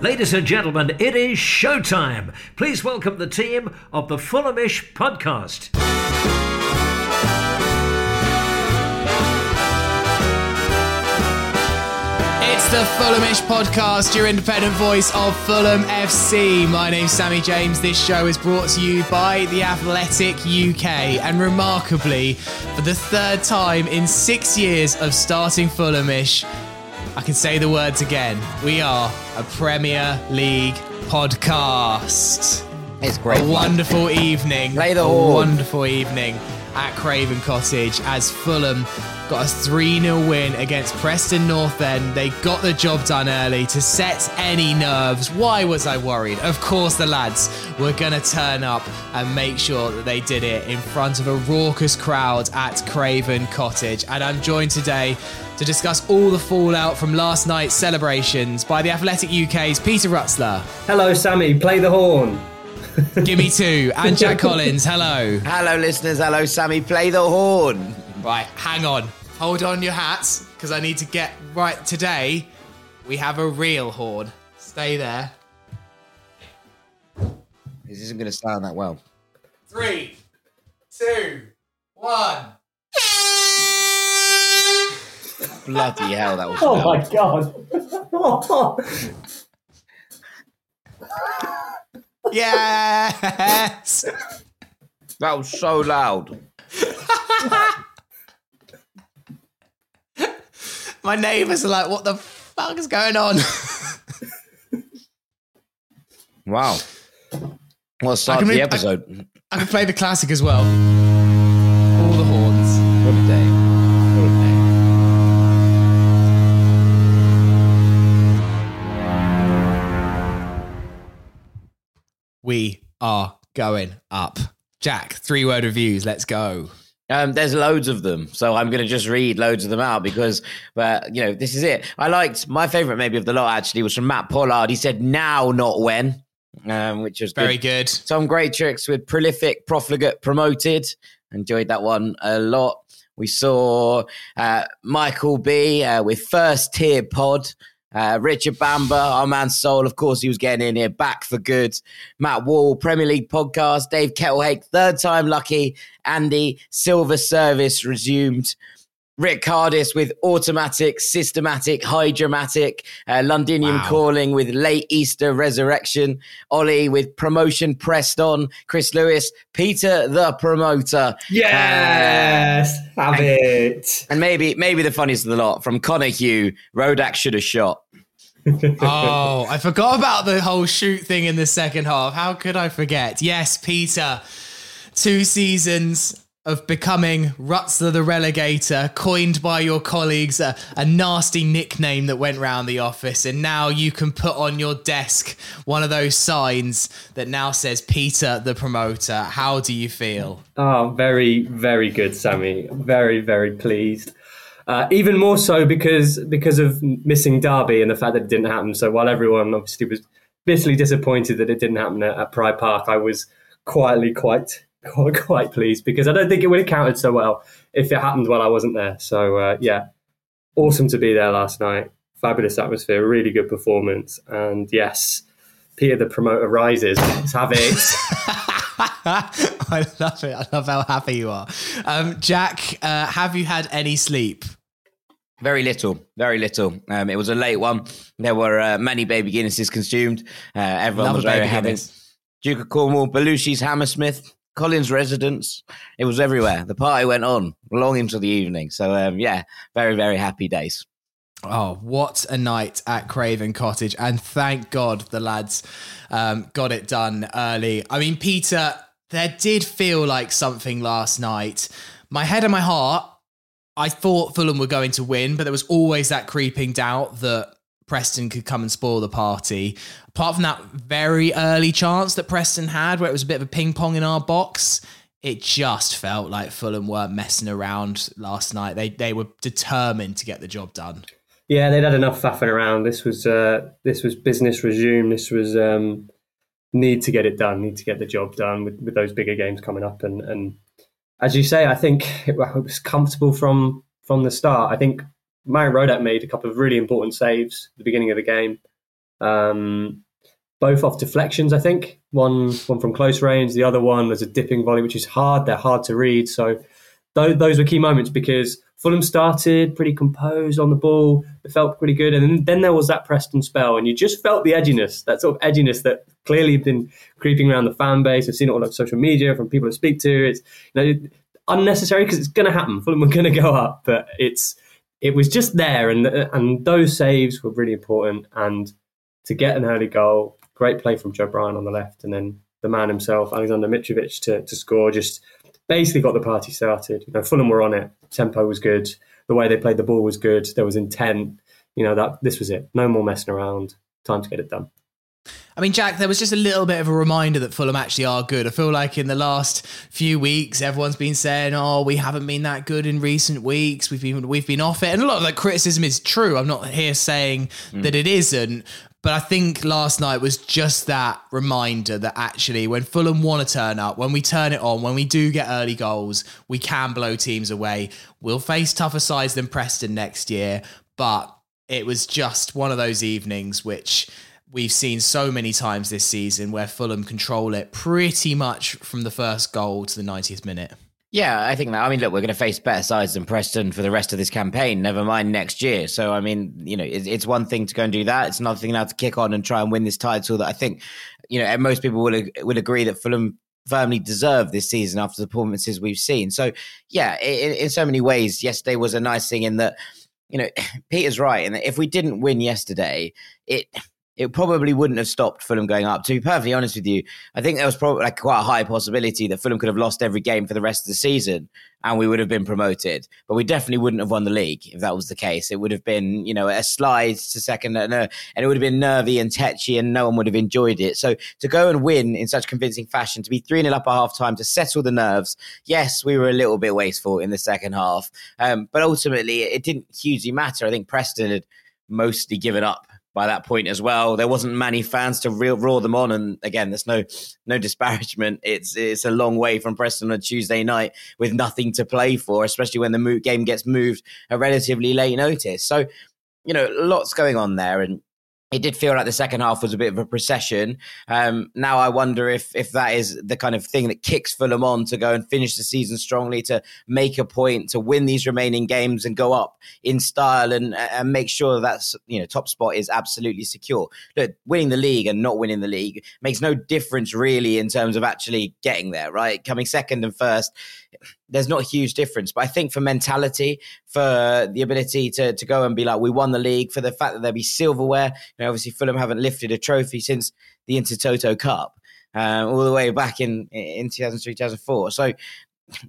Ladies and gentlemen, it is showtime. Please welcome the team of the Fulhamish podcast. It's the Fulhamish podcast, your independent voice of Fulham FC. My name's Sammy James. This show is brought to you by The Athletic UK. And remarkably, for the third time in six years of starting Fulhamish, I can say the words again. We are a Premier League podcast. It's great. A wonderful evening. Play the a horn. wonderful evening at Craven Cottage as Fulham got a 3 0 win against Preston North End. They got the job done early to set any nerves. Why was I worried? Of course, the lads were going to turn up and make sure that they did it in front of a raucous crowd at Craven Cottage. And I'm joined today to discuss all the fallout from last night's celebrations by the Athletic UK's Peter Rutzler. Hello, Sammy. Play the horn. Give me two. And Jack Collins. Hello. Hello, listeners. Hello, Sammy. Play the horn. Right, hang on. Hold on your hats, because I need to get right today. We have a real horn. Stay there. This isn't going to sound that well. Three, two, one. Bloody hell, that was. Oh loud. my god. Oh. Yes. That was so loud. My neighbours are like, what the fuck is going on? Wow. What a start can the re- I- episode. I can play the classic as well. All the horns. What a day. We are going up. Jack, three word reviews. Let's go. Um, there's loads of them, so I'm going to just read loads of them out because, uh, you know, this is it. I liked my favorite, maybe of the lot actually, was from Matt Pollard. He said, "Now, not when," um, which was Very good. good. Some great tricks with prolific, profligate, promoted. Enjoyed that one a lot. We saw uh, Michael B uh, with first tier pod. Uh, Richard Bamba, our man Soul, of course, he was getting in here back for good. Matt Wall, Premier League podcast. Dave Kettlehake, third time lucky. Andy, silver service resumed. Rick Cardis with automatic, systematic, hydromatic, uh, Londinium Wow. calling with late Easter resurrection, Ollie with promotion pressed on, Chris Lewis, Peter the promoter, Yes. Have it. and maybe maybe the funniest of the lot from Connor Hugh, Rodak should have shot. oh, I forgot about the whole shoot thing in the second half. How could I forget? Yes, Peter. Two seasons of becoming Rutzler the Relegator, coined by your colleagues, a, a nasty nickname that went round the office. And now you can put on your desk one of those signs that now says Peter the Promoter. How do you feel? Oh, very, very good, Sammy. Very, very pleased. Uh, even more so because because of missing Derby and the fact that it didn't happen. So while everyone obviously was bitterly disappointed that it didn't happen at, at Pride Park, I was quietly quite quite quite pleased because I don't think it would have counted so well if it happened while I wasn't there. So uh, yeah, awesome to be there last night. Fabulous atmosphere, really good performance, and yes, Peter the promoter rises. Let's have it. I love it. I love how happy you are. Um, Jack, uh, have you had any sleep? Very little, very little. Um, it was a late one. There were uh, many baby Guinnesses consumed. Uh, everyone Love was very baby happy. Duke of Cornwall, Belushi's Hammersmith, Collins' residence. It was everywhere. The party went on long into the evening. So um, yeah, very very happy days. Oh, what a night at Craven Cottage. And thank God the lads um, got it done early. I mean, Peter, there did feel like something last night. My head and my heart, I thought Fulham were going to win, but there was always that creeping doubt that Preston could come and spoil the party. Apart from that very early chance that Preston had, where it was a bit of a ping pong in our box, it just felt like Fulham weren't messing around last night. They they were determined to get the job done. Yeah, they'd had enough faffing around. This was uh, this was business resume. This was um, need to get it done. Need to get the job done with, with those bigger games coming up. And and as you say, I think it was comfortable from from the start. I think Marek Rodak made a couple of really important saves at the beginning of the game. Um, both off deflections, I think. One one from close range, the other one was a dipping volley, which is hard. They're hard to read. So those, those were key moments because Fulham started pretty composed on the ball. It felt pretty good, and then, there was that Preston spell, and you just felt the edginess, that sort of edginess that clearly been creeping around the fan base. I've seen it all over social media from people I speak to. It's you know unnecessary because it's going to happen. Fulham are going to go up, but it's it was just there, and and those saves were really important. And to get an early goal, great play from Joe Bryan on the left, and then the man himself, Alexander Mitrovic, to to score just basically got the party started. You know, Fulham were on it. Tempo was good. The way they played the ball was good. There was intent. You know that this was it. No more messing around. Time to get it done. I mean, Jack, there was just a little bit of a reminder that Fulham actually are good. I feel like in the last few weeks, everyone's been saying, "Oh, we haven't been that good in recent weeks. We've been we've been off it," and a lot of that criticism is true. I'm not here saying mm. that it isn't, but I think last night was just that reminder that actually, when Fulham want to turn up, when we turn it on, when we do get early goals, we can blow teams away. We'll face tougher sides than Preston next year, but it was just one of those evenings which we've seen so many times this season where Fulham control it pretty much from the first goal to the 90th minute. Yeah, I think that. I mean, look, we're going to face better sides than Preston for the rest of this campaign. Never mind next year. So, I mean, you know, it's, it's one thing to go and do that. It's another thing now to kick on and try and win this title. That I think, you know, most people will, would agree that Fulham firmly deserve this season after the performances we've seen. So, yeah, in, in so many ways, yesterday was a nice thing in that, you know, Peter's right And if we didn't win yesterday, it it probably wouldn't have stopped Fulham going up. To be perfectly honest with you, I think there was probably like quite a high possibility that Fulham could have lost every game for the rest of the season and we would have been promoted. But we definitely wouldn't have won the league if that was the case. It would have been, you know, a slide to second and, and it would have been nervy and tetchy and no one would have enjoyed it. So to go and win in such convincing fashion, to be 3 0 up at half time, to settle the nerves, yes, we were a little bit wasteful in the second half. Um, but ultimately, it didn't hugely matter. I think Preston had mostly given up by that point as well. There wasn't many fans to real roar them on, and again, there's no no disparagement. It's it's a long way from Preston on a Tuesday night with nothing to play for, especially when the game gets moved a relatively late notice. So, you know, lots going on there, and it did feel like the second half was a bit of a procession. Um, now I wonder if if that is the kind of thing that kicks Fulham on to go and finish the season strongly, to make a point, to win these remaining games and go up in style and and make sure that's you know top spot is absolutely secure. Look, winning the league and not winning the league makes no difference really in terms of actually getting there. Right, coming second and first there's not a huge difference. But I think for mentality, for the ability to to go and be like, we won the league, for the fact that there'll be silverware. You know, obviously Fulham haven't lifted a trophy since the Intertoto Cup, um, all the way back in in 2003, 2004. So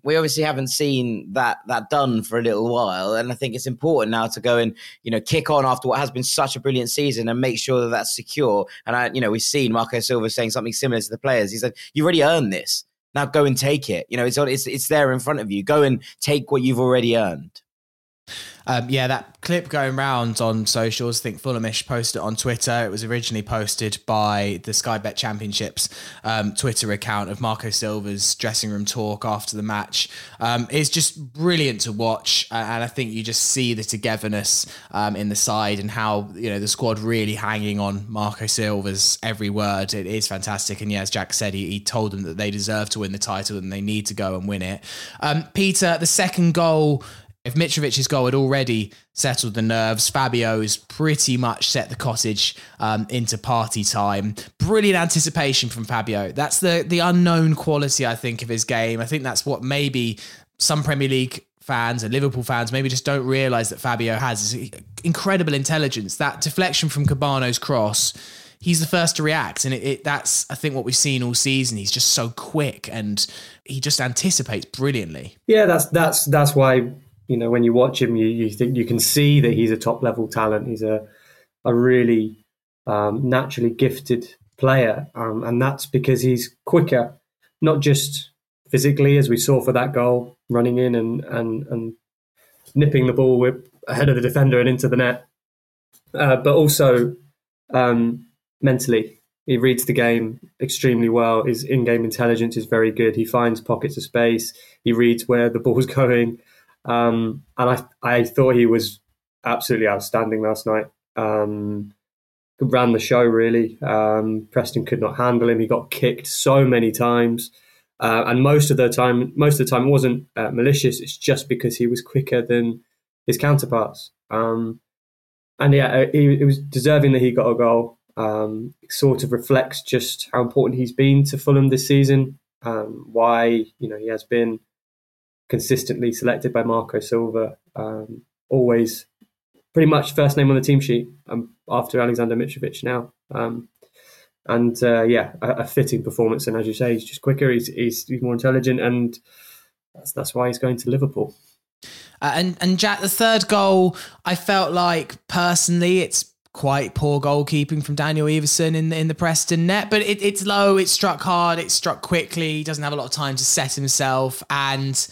we obviously haven't seen that that done for a little while, and I think it's important now to go and you know kick on after what has been such a brilliant season and make sure that that's secure. And I, you know, we've seen Marco Silva saying something similar to the players. He said, "You've already earned this." Now go and take it. You know, it's it's it's there in front of you. Go and take what you've already earned. Um, yeah, that clip going round on socials. I think Fulhamish posted it on Twitter. It was originally posted by the Sky Bet Championships um, Twitter account of Marco Silva's dressing room talk after the match. Um, it's just brilliant to watch, and I think you just see the togetherness um, in the side and how you know the squad really hanging on Marco Silva's every word. It is fantastic, and yeah, as Jack said, he, he told them that they deserve to win the title and they need to go and win it. Um, Peter, the second goal if Mitrovic's goal had already settled the nerves, Fabio's pretty much set the cottage um, into party time. Brilliant anticipation from Fabio. That's the the unknown quality, I think, of his game. I think that's what maybe some Premier League fans and Liverpool fans maybe just don't realise that Fabio has incredible intelligence. That deflection from Kebano's cross he's the first to react, and it, it, that's I think what we've seen all season. He's just so quick, and he just anticipates brilliantly. Yeah, that's that's that's why you know when you watch him, you, you think you can see that he's a top level talent. He's a a really um, naturally gifted player, um, and that's because he's quicker, not just physically, as we saw for that goal, running in and and and nipping the ball with, ahead of the defender and into the net, uh, but also um, mentally. He reads the game extremely well. His in-game intelligence is very good. He finds pockets of space. He reads where the ball's going, um, and I I thought he was absolutely outstanding last night. Um, ran the show really. Um, Preston could not handle him. He got kicked so many times. Uh, and most of the time, most of the time, it wasn't uh, malicious. It's just because he was quicker than his counterparts. Um, and yeah, uh, he, it was deserving that he got a goal. Um, sort of reflects just how important he's been to Fulham this season. Um, why you know he has been consistently selected by Marco Silva. Um, always pretty much first name on the team sheet um, after Alexander Mitrovic now. Um, and uh, yeah, a, a, fitting performance. And as you say, he's just quicker. He's he's, he's more intelligent, and that's that's why he's going to Liverpool. Uh, and and Jack, the third goal, I felt like personally, it's quite poor goalkeeping from Daniel Iversen in the, in the Preston net, but it, it's low. It struck hard. It struck quickly. He doesn't have a lot of time to set himself, and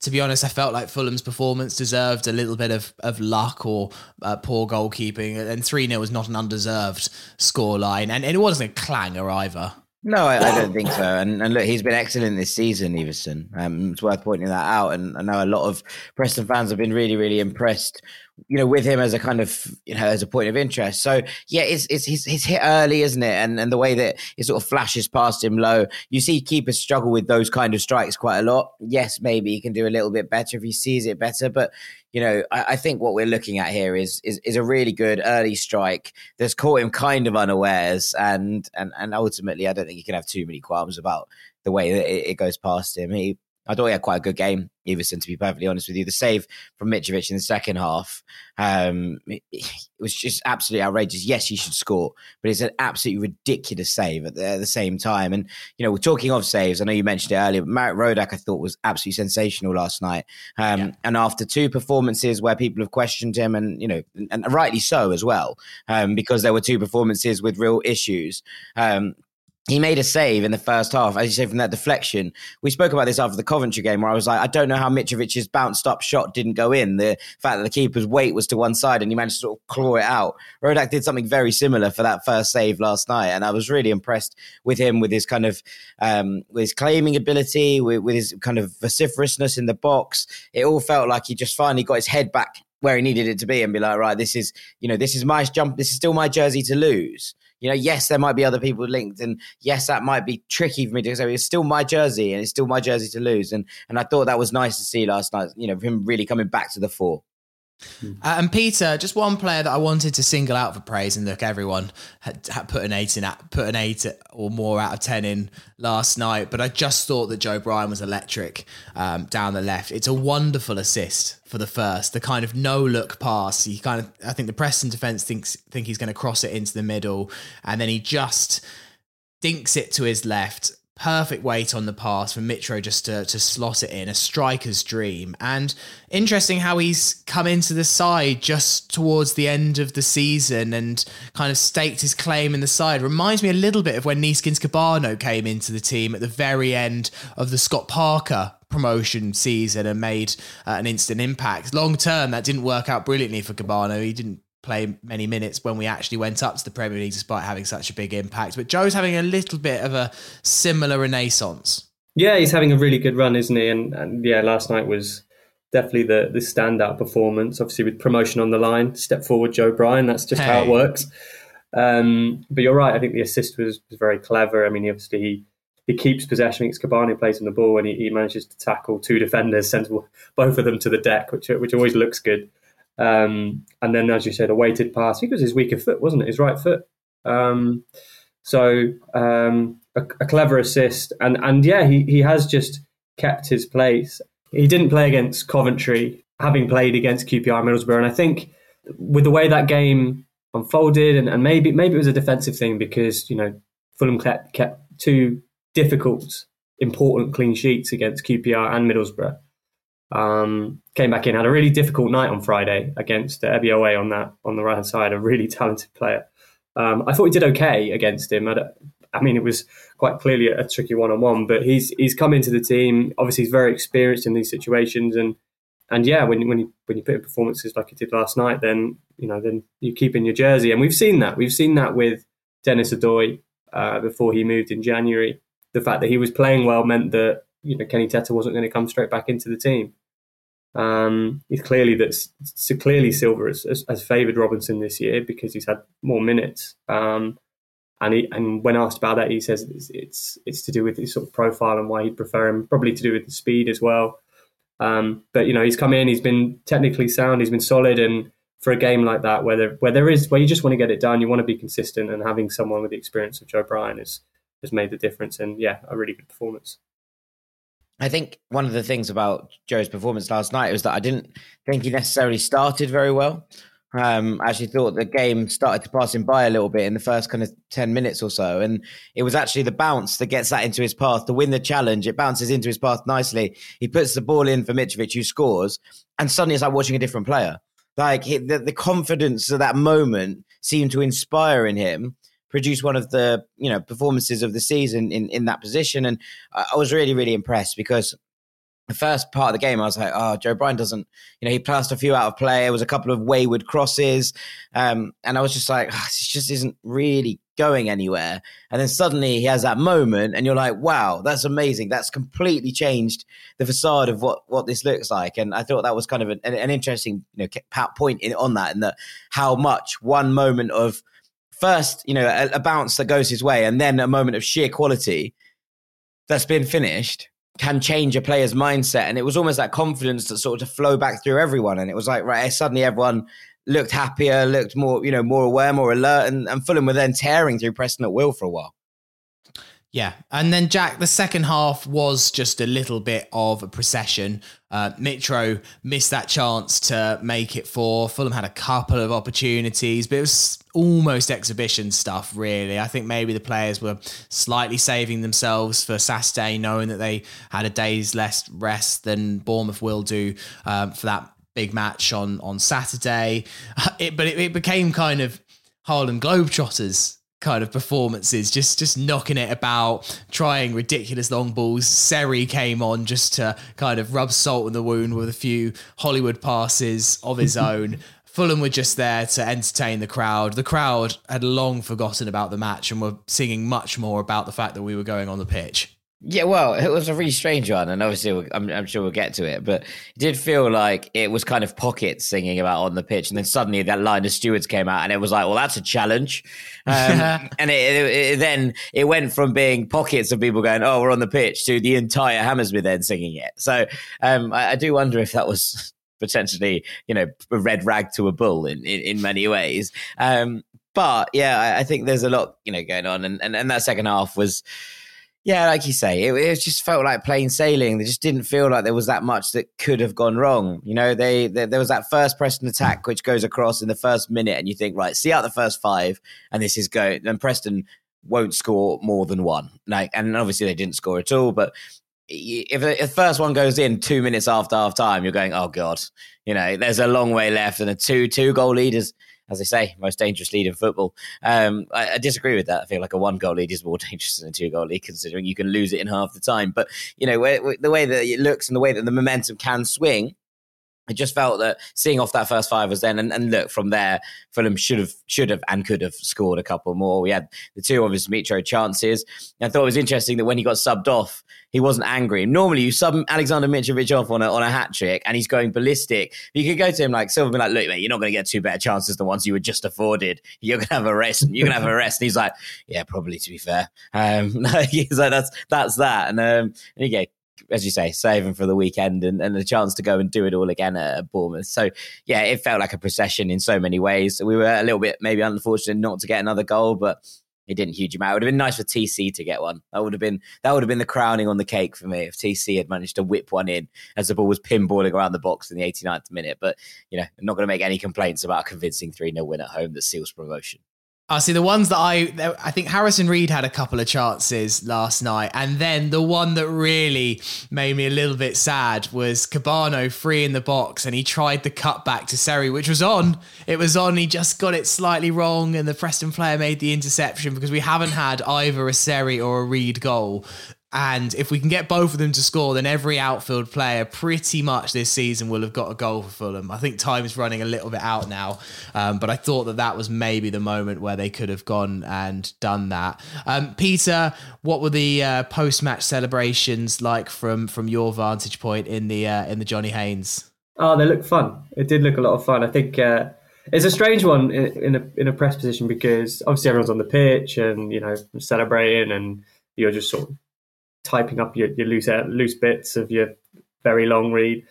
to be honest, I felt like Fulham's performance deserved a little bit of, of luck or uh, poor goalkeeping, and 3 0 was not an undeserved scoreline, and, and it wasn't a clanger either. No, I, I, don't think so. And, and, look, he's been excellent this season, Iversen. Um, it's worth pointing that out. And I know a lot of Preston fans have been really, really impressed you know, with him as a kind of, you know, as a point of interest. So yeah, it's it's he's, he's hit early, isn't it? And and the way that it sort of flashes past him low, you see keepers struggle with those kind of strikes quite a lot. Yes, maybe he can do a little bit better if he sees it better, but you know, I, I think what we're looking at here is, is is a really good early strike that's caught him kind of unawares, and and and ultimately, I don't think he can have too many qualms about the way that it, it goes past him. He I thought he had quite a good game, Iversen, to be perfectly honest with you. The save from Mitrovic in the second half, um, it, it, was just absolutely outrageous. Yes, he should score, but it's an absolutely ridiculous save at the, at the, same time. And, you know, we're talking of saves. I know you mentioned it earlier, but Marek Rodak, I thought, was absolutely sensational last night. Um, yeah. And after two performances where people have questioned him, and, you know, and, and rightly so as well, um, because there were two performances with real issues. Um, he made a save in the first half, as you say, from that deflection. We spoke about this after the Coventry game, where I was like, I don't know how Mitrovic's bounced up shot didn't go in. The fact that the keeper's weight was to one side and he managed to sort of claw it out. Rodak did something very similar for that first save last night, and I was really impressed with him, with his kind of um, with his claiming ability, with, with his kind of vociferousness in the box. It all felt like he just finally got his head back where he needed it to be and be like, right, this is, you know, this is my jump, this is still my jersey to lose you know, yes, there might be other people linked, and yes, that might be tricky for me to say. It's still my jersey, and it's still my jersey to lose, and and I thought that was nice to see last night. You know, him really coming back to the fore. Uh, and Peter, just one player that I wanted to single out for praise, and look, everyone had, had, put an eight in, put an eight or more out of ten in last night. But I just thought that Joe Bryan was electric um, down the left. It's a wonderful assist for the first, the kind of no look pass. He kind of, I think the Preston defense thinks think he's going to cross it into the middle, and then he just dinks it to his left perfect weight on the pass for Mitro just to, to slot it in, a striker's dream. And interesting how he's come into the side just towards the end of the season and kind of staked his claim in the side. Reminds me a little bit of when Neeskens Kebano came into the team at the very end of the Scott Parker promotion season and made uh, an instant impact. Long term, that didn't work out brilliantly for Kebano. He didn't play many minutes when we actually went up to the Premier League despite having such a big impact. But Joe's having a little bit of a similar renaissance. Yeah, he's having a really good run, isn't he? And, and yeah, last night was definitely the the standout performance. Obviously, with promotion on the line, step forward, Joe Bryan. That's just hey. how it works. Um, but you're right. I think the assist was, was very clever. I mean, obviously he he keeps possession. It's Kebano plays on the ball, and he, he manages to tackle two defenders, sends both of them to the deck, which which always looks good. Um, and then, as you said, a weighted pass. I think it was his weaker foot, wasn't it? His right foot. Um, so um, a, a, clever assist, and and yeah, he he has just kept his place. He didn't play against Coventry, having played against QPR Middlesbrough, and I think with the way that game unfolded, and, and maybe maybe it was a defensive thing because you know Fulham kept, kept two difficult, important clean sheets against QPR and Middlesbrough. Um, came back in, had a really difficult night on Friday against Ebiowei on that on the right hand side, a really talented player. Um, I thought he did okay against him. I, I mean, it was quite clearly a, a tricky one on one, but he's he's come into the team. Obviously, he's very experienced in these situations, and and yeah, when when you when you put in performances like he did last night, then you know then you keep in your jersey, and we've seen that. We've seen that with Denis Odoi uh, before he moved in January. The fact that he was playing well meant that you know Kenny Tete wasn't going to come straight back into the team. Um, it's clearly that so clearly Silva has, has, has, favoured Robinson this year because he's had more minutes. Um, and he, and when asked about that, he says it's, it's, it's to do with his sort of profile and why he'd prefer him. Probably to do with the speed as well. Um, but you know, he's come in, he's been technically sound, he's been solid, and for a game like that, where there where there is where you just want to get it done, you want to be consistent, and having someone with the experience of Joe Bryan has has made the difference. And yeah, a really good performance. I think one of the things about Joe's performance last night was that I didn't think he necessarily started very well. Um, I actually thought the game started to pass him by a little bit in the first kind of 10 minutes or so. And it was actually the bounce that gets that into his path to win the challenge. It bounces into his path nicely. He puts the ball in for Mitrovic, who scores. And suddenly it's like watching a different player. Like the, the confidence of that moment seemed to inspire in him produced one of the you know performances of the season in in that position, and I was really really impressed because the first part of the game, I was like, oh, Joe Bryan doesn't, you know, he passed a few out of play. There was a couple of wayward crosses. Um, and I was just like, oh, this just isn't really going anywhere. And then suddenly he has that moment and you're like, wow, that's amazing. That's completely changed the facade of what, what this looks like. And I thought that was kind of an, an interesting, you know, point in, on that and that how much one moment of first, you know, a, a bounce that goes his way and then a moment of sheer quality that's been finished can change a player's mindset. And it was almost that confidence that sort of flow back through everyone. And it was like, right, suddenly everyone looked happier, looked more, you know, more aware, more alert. And, and Fulham were then tearing through Preston at will for a while. Yeah. And then, Jack, the second half was just a little bit of a procession. Uh, Mitro missed that chance to make it four. Fulham had a couple of opportunities, but it was almost exhibition stuff, really. I think maybe the players were slightly saving themselves for Saturday, knowing that they had a day's less rest than Bournemouth will do um, for that big match on, on Saturday. It, but it, it became kind of Harlem Globetrotters kind of performances, just just knocking it about, trying ridiculous long balls. Seri came on just to kind of rub salt in the wound with a few Hollywood passes of his own. Fulham were just there to entertain the crowd. The crowd had long forgotten about the match and were singing much more about the fact that we were going on the pitch. Yeah, well, it was a really strange one, and obviously, I'm, I'm, sure we'll get to it. But it did feel like it was kind of pockets singing about on the pitch, and then suddenly that line of stewards came out, and it was like, well, that's a challenge. Um, and it, it, it, then it went from being pockets of people going, "Oh, we're on the pitch," to the entire Hammersmith then singing it. So um, I, I do wonder if that was potentially, you know, a red rag to a bull in in, in many ways. Um, but yeah, I, I, think there's a lot, you know, going on, and, and, and that second half was yeah, like you say, it, it, just felt like plain sailing. They just didn't feel like there was that much that could have gone wrong. You know, they, they there was that first Preston attack which goes across in the first minute, and you think, right, see out the first five, and this is going. And Preston won't score more than one. Like, and obviously they didn't score at all. But if the first one goes in two minutes after half time, you're going, oh god, you know, there's a long way left, and a two two goal leaders as they say, most dangerous lead in football. Um, I, I, disagree with that. I feel like a one goal lead is more dangerous than a two goal lead, considering you can lose it in half the time. But you know, where, the way that it looks and the way that the momentum can swing, I just felt that seeing off that first five was then, and, and, look from there, Fulham should have, should have, and could have scored a couple more. We had the two obvious Mitro chances. I thought it was interesting that when he got subbed off, he wasn't angry. Normally, you sub Alexander Mitrovic off on a on a hat trick, and he's going ballistic. You could go to him like Silva, be like, "Look, mate, you're not going to get two better chances than ones you were just afforded. You're going to have a rest. You're going to have a rest." And he's like, "Yeah, probably. To be fair, um, he's like, that's that's that." And um, and you go, as you say, saving for the weekend and, and a chance to go and do it all again at Bournemouth. So, yeah, it felt like a procession in so many ways. We were a little bit maybe unfortunate not to get another goal, but it didn't huge amount. It would have been nice for TC to get one. That would have been that would have been the crowning on the cake for me if TC had managed to whip one in as the ball was pinballing around the box in the 89th minute. But you know, I'm not going to make any complaints about a convincing 3 0 win at home that seals promotion. I see the ones that I I think Harrison Reed had a couple of chances last night, and then the one that really made me a little bit sad was Kebano free in the box, and he tried the cut back to Seri, which was on. It was on. He just got it slightly wrong, and the Preston player made the interception because we haven't had either a Seri or a Reed goal and if we can get both of them to score, then every outfield player pretty much this season will have got a goal for Fulham. I think time is running a little bit out now, um, but I thought that that was maybe the moment where they could have gone and done that. Um, Peter, what were the uh, post-match celebrations like from from your vantage point in the uh, in the Johnny Haynes? Oh, they look fun. It did look a lot of fun. I think uh, it's a strange one in, in a in a press position because obviously everyone's on the pitch and you know celebrating and you're just sort of typing up your, your loose loose bits of your very long read,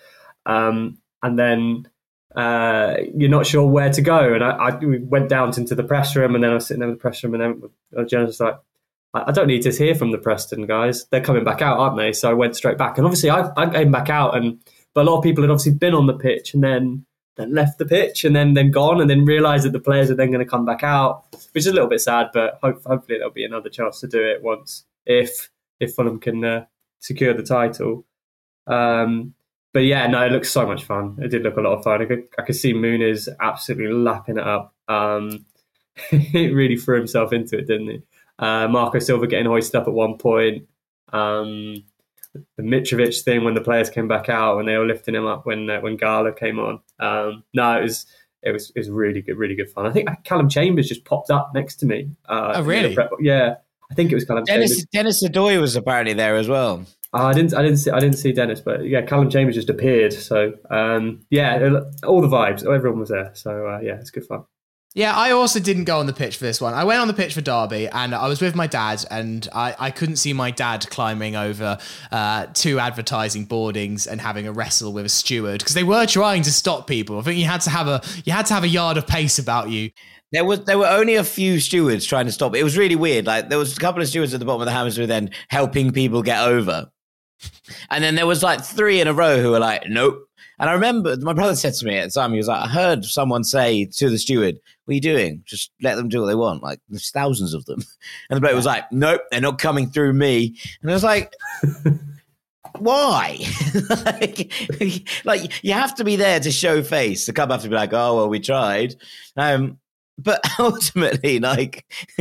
um, and then uh, you're not sure where to go. And I, I we went down into the press room, and then I was sitting there in the press room, and then the journalist was like, I, I don't need to hear from the Preston guys. They're coming back out, aren't they? So I went straight back, and obviously I, I came back out, and but a lot of people had obviously been on the pitch, and then then left the pitch and then then gone and then realised that the players are then going to come back out, which is a little bit sad. But hope, hopefully there'll be another chance to do it once if if Fulham can uh, secure the title. Um, but yeah, no, it looks so much fun. It did look a lot of fun. I could, I could see absolutely lapping it up. Um, he really threw himself into it, didn't he? Uh, Marco Silva getting hoisted up at one point. Um, the Mitrovic thing when the players came back out and they were lifting him up when uh, when Gala came on. Um, no, it was it was it was really good, really good fun. I think Calum Chambers just popped up next to me. Uh, oh, really? Yeah, I think it was Calum. Dennis Chambers. Denis Odoi was apparently there as well. Uh, I didn't, I didn't see, I didn't see Dennis, but yeah, Calum Chambers just appeared. So um, yeah, all the vibes, everyone was there. So uh, yeah, it's good fun. Yeah, I also didn't go on the pitch for this one. I went on the pitch for Derby and I was with my dad, and I, I couldn't see my dad climbing over uh, two advertising boardings and having a wrestle with a steward because they were trying to stop people. I think you had to have a you had to have a yard of pace about you. There was there were only a few stewards trying to stop. It was really weird. Like there was a couple of stewards at the bottom of the hammers who then helping people get over, and then there was like three in a row who were like, "Nope." And I remember my brother said to me at the time, he was like, "I heard someone say to the steward, what are you doing? Just let them do what they want. Like there's thousands of them." And the bloke was like, "Nope, they're not coming through me." And I was like. why? like, like, you have to be there to show face. The club have to be like, oh well, we tried. Um, but ultimately, like,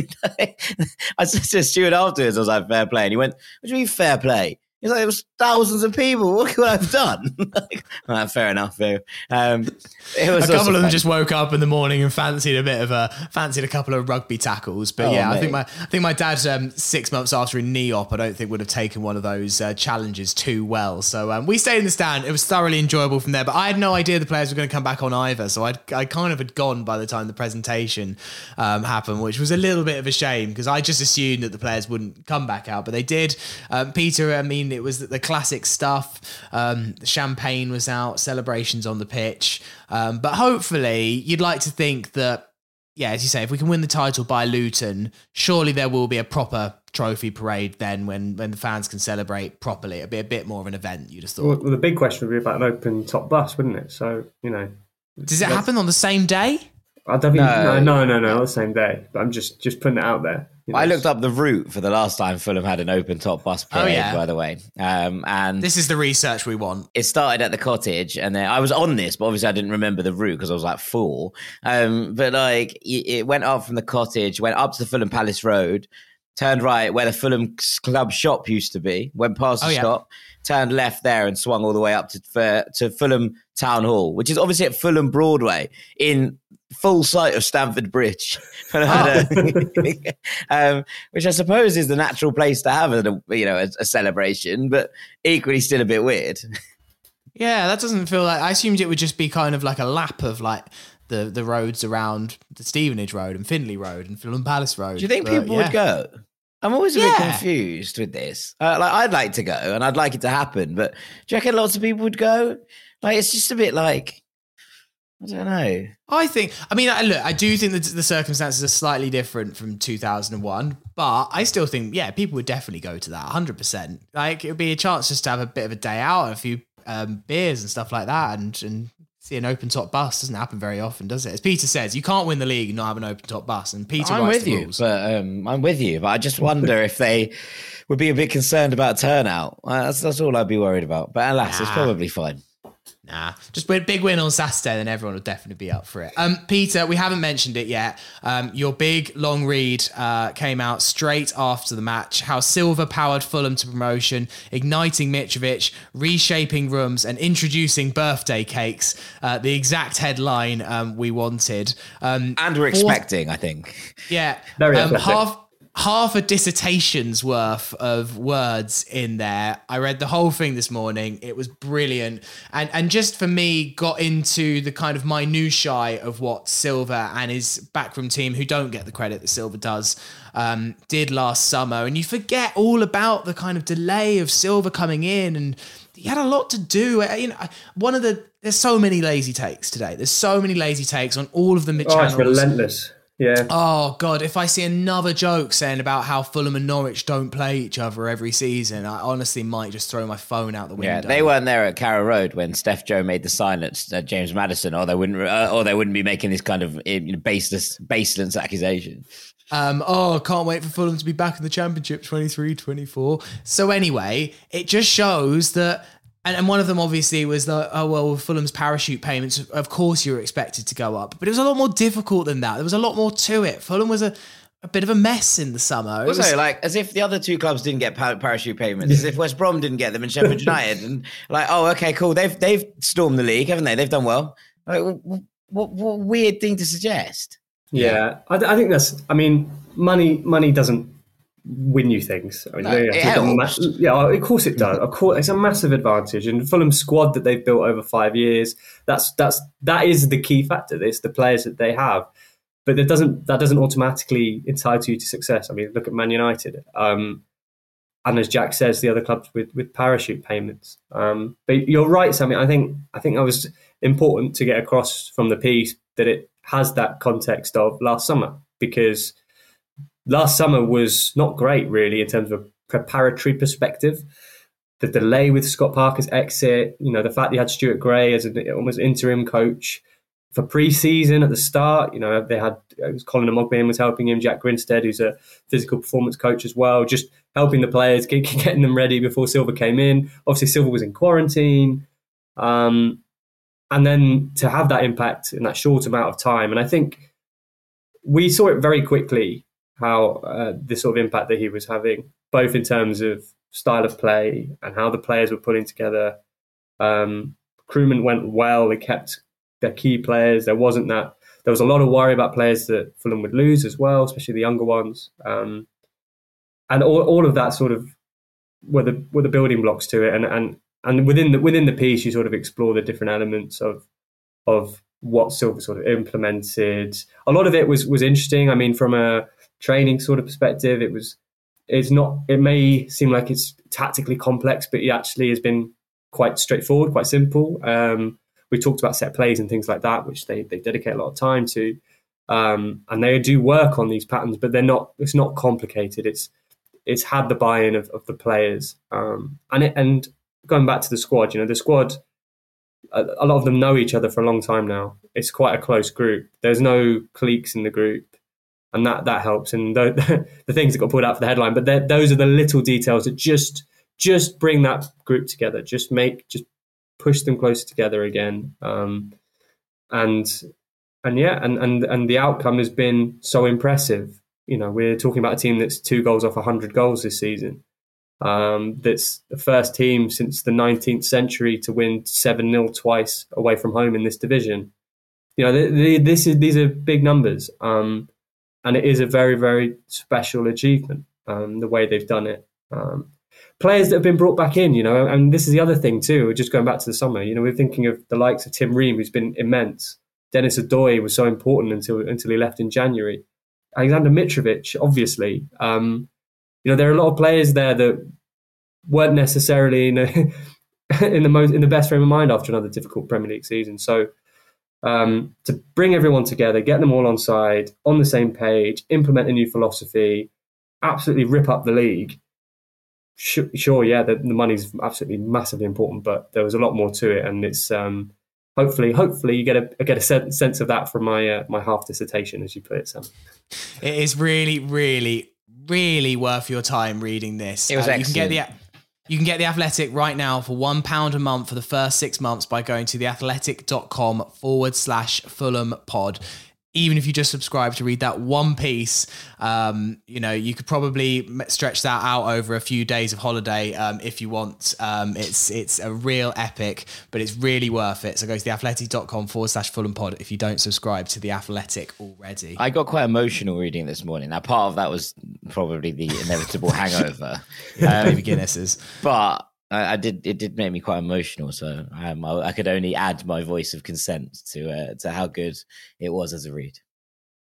I said to Stuart afterwards, I was like, fair play. And he went, what do you mean fair play? He's like, it was thousands of people. Look What could I have done? like, well, fair enough, though. Um, it was a couple of them just woke up in the morning and fancied a bit of a fancied a couple of rugby tackles. But oh, yeah, mate. I think my I think my dad um, six months after a knee op, I don't think would have taken one of those uh, challenges too well. So um, we stayed in the stand. It was thoroughly enjoyable from there. But I had no idea the players were going to come back on either. So I I kind of had gone by the time the presentation um, happened, which was a little bit of a shame because I just assumed that the players wouldn't come back out, but they did. Um, Peter, I mean, it was the classic stuff. Um, champagne was out, celebrations on the pitch. Um, but hopefully, you'd like to think that, yeah, as you say, if we can win the title by Luton, surely there will be a proper trophy parade then when, when the fans can celebrate properly. It'd be a bit more of an event, you'd have thought. Well, the big question would be about an open top bus, wouldn't it? So, you know. Does it happen on the same day? I don't think, no, no, no, no, no, the same day. But I'm just just putting it out there. You know, I looked up the route for the last time Fulham had an open top bus oh, parade, oh, yeah. by the way. Um, and this is the research we want. It started at the cottage, and then I was on this, but obviously I didn't remember the route because I was like four. Um, but like it went up from the cottage, went up to the Fulham Palace Road, turned right where the Fulham Club shop used to be, went past the oh, yeah. shop, turned left there, and swung all the way up to to Fulham Town Hall, which is obviously at Fulham Broadway in full sight of Stamford Bridge, um, which I suppose is the natural place to have a you know a, a, celebration, but equally still a bit weird. Yeah, that doesn't feel like. I assumed it would just be kind of like a lap of like the the roads around the Stevenage Road and Findlay Road and Fulham Palace Road. Do you think but, people yeah. would go? I'm always a yeah. bit confused with this. Uh, like, I'd like to go and I'd like it to happen, but do you reckon lots of people would go? Like, it's just a bit like I don't know. I think. I mean, look. I do think that the circumstances are slightly different from 2001, but I still think, yeah, people would definitely go to that 100. percent Like it would be a chance just to have a bit of a day out, a few um, beers and stuff like that, and and see an open top bus doesn't happen very often, does it? As Peter says, you can't win the league and not have an open top bus. And Peter, I'm with you, rules. but um, I'm with you. But I just wonder if they would be a bit concerned about turnout. Uh, That's that's all I'd be worried about. But alas, it's probably fine. Nah, just a big win on Saturday, then everyone will definitely be up for it. Um, Peter, we haven't mentioned it yet. Um, your big long read uh, came out straight after the match. How Silva powered Fulham to promotion, igniting Mitrovic, reshaping rooms, and introducing birthday cakes. Uh, the exact headline um, we wanted. Um, And we're expecting, I think. yeah, Very um, half half a dissertation's worth of words in there. I read the whole thing this morning. It was brilliant, and and just for me, got into the kind of minutiae of what Silva and his backroom team, who don't get the credit that Silva does, um, did last summer, and you forget all about the kind of delay of Silva coming in and. He had a lot to do. Uh, You know, one of the there's so many lazy takes today. There's so many lazy takes on all of the mid Oh, it's relentless. Yeah. Oh god, if I see another joke saying about how Fulham and Norwich don't play each other every season, I honestly might just throw my phone out the window. Yeah, they weren't there at Carrow Road when Steph Joe made the silence at James Madison, or they wouldn't, uh, or they wouldn't be making this kind of you know, baseless, baseless accusation. Um, oh, can't wait for Fulham to be back in the Championship 23 24. So, anyway, it just shows that. And, and one of them obviously was that, oh, well, with Fulham's parachute payments, of course you were expected to go up. But it was a lot more difficult than that. There was a lot more to it. Fulham was a, a bit of a mess in the summer. It Also, was, like as if the other two clubs didn't get parachute payments, as if West Brom didn't get them and Sheffield United, and like, oh, okay, cool, they've they've stormed the league, haven't they? They've done well. Like, what, what, what weird thing to suggest? Yeah, I, I think that's. I mean, money money doesn't win you things. I mean, No, it to look at helps. ma- yeah, of course it does. Of course, it's a massive advantage. And Fulham's squad that they've built over five years, that's that's that is the key factor. It's the players that they have, but that doesn't that doesn't automatically entitle you to success. I mean, look at Man United. Um, and as Jack says, the other clubs with, with parachute payments. Um, but you're right, Sammy. I think I think that was important to get across from the piece that it has that context of last summer because last summer was not great, really, in terms of a preparatory perspective. The delay with Scott Parker's exit, you know, the fact he had Stuart Gray as an almost interim coach for pre-season at the start. You know, they had it was Colin Omogbehin was helping him, Jack Grinstead, who's a physical performance coach as well, just helping the players, get, getting them ready before Silva came in. Obviously, Silva was in quarantine. Um, and then to have that impact in that short amount of time. And I think we saw it very quickly how uh, the sort of impact that he was having, both in terms of style of play and how the players were putting together. Um, recruitment went well. They kept their key players. There wasn't that. There was a lot of worry about players that Fulham would lose as well, especially the younger ones. Um, and all, all of that sort of were the were the building blocks to it. And and and within the within the piece, you sort of explore the different elements of of what Silva sort of implemented. A lot of it was was interesting. I mean, from a training sort of perspective, it was it's not. It may seem like it's tactically complex, but it actually has been quite straightforward, quite simple. Um, we talked about set plays and things like that, which they they dedicate a lot of time to, um, and they do work on these patterns, but they're not. It's not complicated. It's it's had the buy-in of, of the players, um, and it, and going back to the squad, you know, the squad. A, a lot of them know each other for a long time now. It's quite a close group. There's no cliques in the group and that that helps. And the, the things that got pulled out for the headline, but those are the little details that just just bring that group together. Just make just push them closer together again. Um, and and yeah, and and and the outcome has been so impressive. You know, we're talking about a team that's two goals off hundred goals this season. Um, that's the first team since the 19th century to win seven 0 twice away from home in this division. You know, this is these are big numbers. Um, and it is a very very special achievement um, the way they've done it. Um, players that have been brought back in you know and this is the other thing too we're just going back to the summer you know we're thinking of the likes of tim ream who's been immense. Denis Odoi was so important until until he left in january. Alexander mitrovic obviously. Um, you know there are a lot of players there that weren't necessarily in, a, in the most in the best frame of mind after another difficult premier league season. So um, to bring everyone together, get them all on side, on the same page, implement a new philosophy, absolutely rip up the league. Sure, sure yeah, the, the money's absolutely massively important, but there was a lot more to it, and it's um, hopefully, hopefully you get a get a sense of that from my uh, my half dissertation, as you put it, Sam. It is really, really, really worth your time reading this. It was Uh, excellent. You can get the you can get the Athletic right now for one pound a month for the first six months by going to theathletic.com forward slash Fulham pod. Even if you just subscribe to read that one piece, um, you know you could probably stretch that out over a few days of holiday um, if you want. Um, it's it's a real epic, but it's really worth it. So go to theathletic.com forward slash Fulham pod if you don't subscribe to the Athletic already. I got quite emotional reading this morning. Now, part of that was probably the inevitable hangover, um, Baby Guinnesses. but I, I did. It did make me quite emotional. So um, I, I could only add my voice of consent to uh, to how good it was as a read.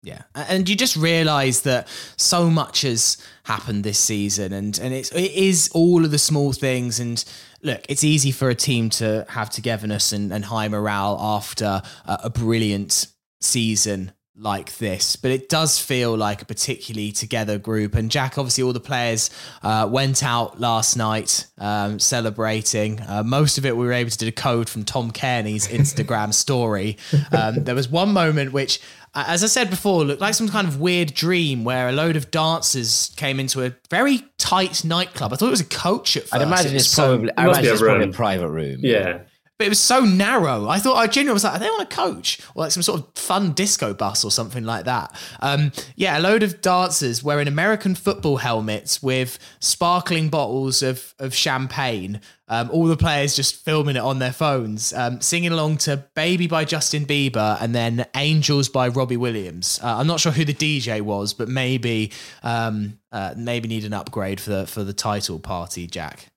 Yeah, and you just realise that so much has happened this season, and and it's it is all of the small things. And look, it's easy for a team to have togetherness and, and high morale after a, a brilliant season like this, but it does feel like a particularly together group. And Jack, obviously, all the players uh, went out last night um, celebrating. Uh, most of it we were able to decode from Tom Cairney's Instagram story. Um, there was one moment which, as I said before, looked like some kind of weird dream where a load of dancers came into a very tight nightclub. I thought it was a coach at first. I'd imagine It was it's so- probably. I must be imagine a it's probably a private room. Yeah, but it was so narrow. I thought I genuinely was like, are they on a coach or like some sort of fun disco bus or something like that? Um, yeah, a load of dancers wearing American football helmets with sparkling bottles of of champagne. Um, all the players just filming it on their phones, um, singing along to "Baby" by Justin Bieber and then "Angels" by Robbie Williams. Uh, I'm not sure who the DJ was, but maybe um, uh, maybe need an upgrade for the for the title party, Jack.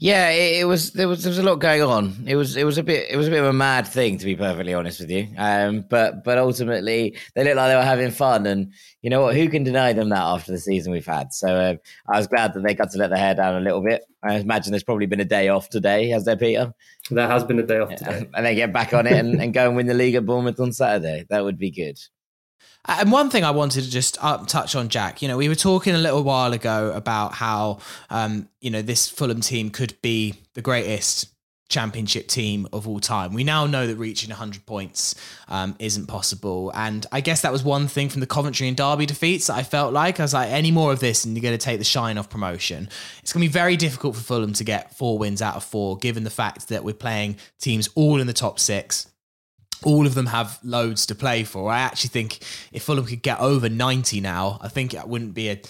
Yeah, it, it was there was there was a lot going on. It was it was a bit it was a bit of a mad thing to be perfectly honest with you. Um, but but ultimately they looked like they were having fun, and you know what? Who can deny them that after the season we've had? So uh, I was glad that they got to let their hair down a little bit. I imagine there's probably been a day off today, has there, Peter? there has been a day off today. and then get back on it and, and go and win the league at Bournemouth on Saturday. That would be good. And one thing I wanted to just uh, touch on, Jack. You know, we were talking a little while ago about how, um, you know, this Fulham team could be the greatest championship team of all time. We now know that reaching 100 points um, isn't possible. And I guess that was one thing from the Coventry and Derby defeats that I felt like. I was like, any more of this and you're going to take the shine off promotion. It's going to be very difficult for Fulham to get four wins out of four, given the fact that we're playing teams all in the top six all of them have loads to play for. I actually think if Fulham could get over 90 now, I think it wouldn't be a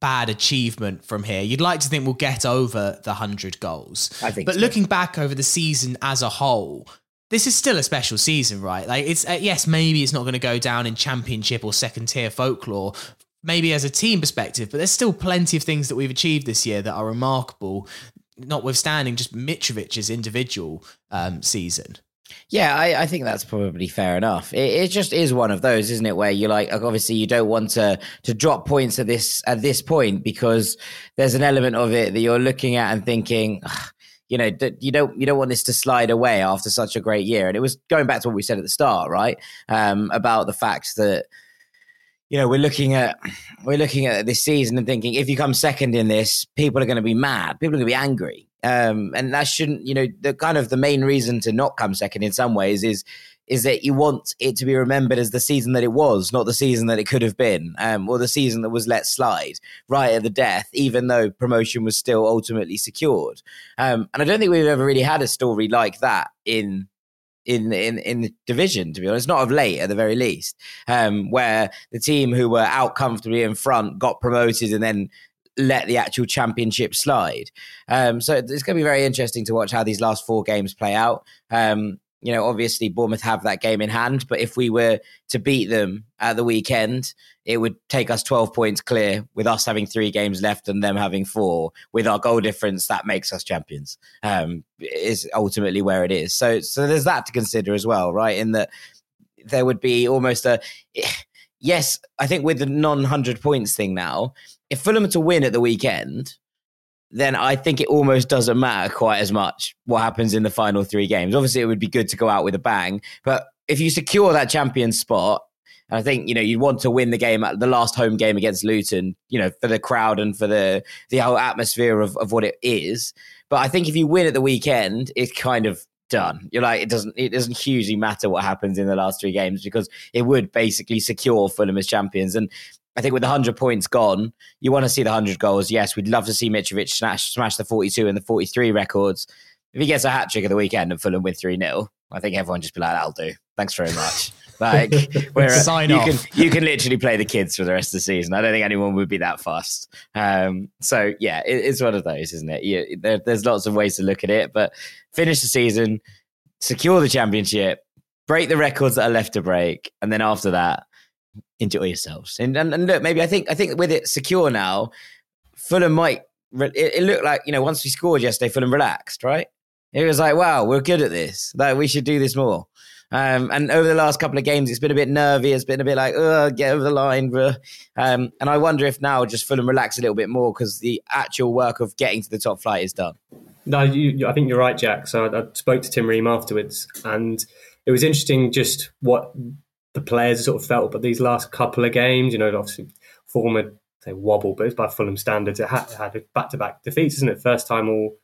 bad achievement from here. You'd like to think we'll get over the 100 goals. I think But so. looking back over the season as a whole, this is still a special season, right? Like it's uh, yes, maybe it's not going to go down in championship or second tier folklore. Maybe as a team perspective, but there's still plenty of things that we've achieved this year that are remarkable, notwithstanding just Mitrovic's individual um, season. Yeah, I, I think that's probably fair enough. It, it just is one of those, isn't it? Where you're like, obviously, you don't want to to drop points at this at this point because there's an element of it that you're looking at and thinking, you know, that you don't you don't want this to slide away after such a great year. And it was going back to what we said at the start, right? Um, about the fact that you know we're looking at we're looking at this season and thinking if you come second in this, people are going to be mad, people are going to be angry, um, and that shouldn't you know the kind of the main reason to not come second in some ways is is that you want it to be remembered as the season that it was, not the season that it could have been, um, or the season that was let slide right at the death, even though promotion was still ultimately secured. Um, and I don't think we've ever really had a story like that in in in in the division, to be honest, not of late at the very least, um, where the team who were out comfortably in front got promoted and then let the actual championship slide. Um, so it's going to be very interesting to watch how these last four games play out. Um, you know, obviously Bournemouth have that game in hand, but if we were to beat them at the weekend, it would take us 12 points clear with us having three games left and them having four. With our goal difference, that makes us champions. Um, is ultimately where it is. So, so there's that to consider as well, right? In that there would be almost a yes. I think with the non hundred points thing now, if Fulham to win at the weekend, then I think it almost doesn't matter quite as much what happens in the final three games. Obviously, it would be good to go out with a bang, but if you secure that champion spot, and I think you know you'd want to win the game at the last home game against Luton, you know, for the crowd and for the the whole atmosphere of, of what it is. But I think if you win at the weekend, it's kind of done. You're like, it doesn't it doesn't hugely matter what happens in the last three games because it would basically secure Fulham as champions. And I think with the 100 points gone, you want to see the 100 goals. Yes, we'd love to see Mitrovic smash, smash the 42 and the 43 records. If he gets a hat trick at the weekend and Fulham win 3 0, I think everyone just be like, that'll do. Thanks very much. Like, where Sign you off. can you can literally play the kids for the rest of the season. I don't think anyone would be that fast. Um, so yeah, it, it's one of those, isn't it? You, there, there's lots of ways to look at it, but finish the season, secure the championship, break the records that are left to break, and then after that, enjoy yourselves. And, and, and look, maybe I think I think with it secure now, Fulham might. It, it looked like you know once we scored yesterday, Fulham relaxed, right? It was like, wow, we're good at this. Like we should do this more. Um, and over the last couple of games, it's been a bit nervy. It's been a bit like, oh, get over the line. Um, and I wonder if now just Fulham relax a little bit more because the actual work of getting to the top flight is done. No, you- I think you're right, Jack. So I, I spoke to Tim Ream afterwards, and it was interesting just what the players sort of felt. But these last couple of games, you know, obviously former say wobble, but it's by Fulham standards. It had, had back to back defeats, isn't it? First time all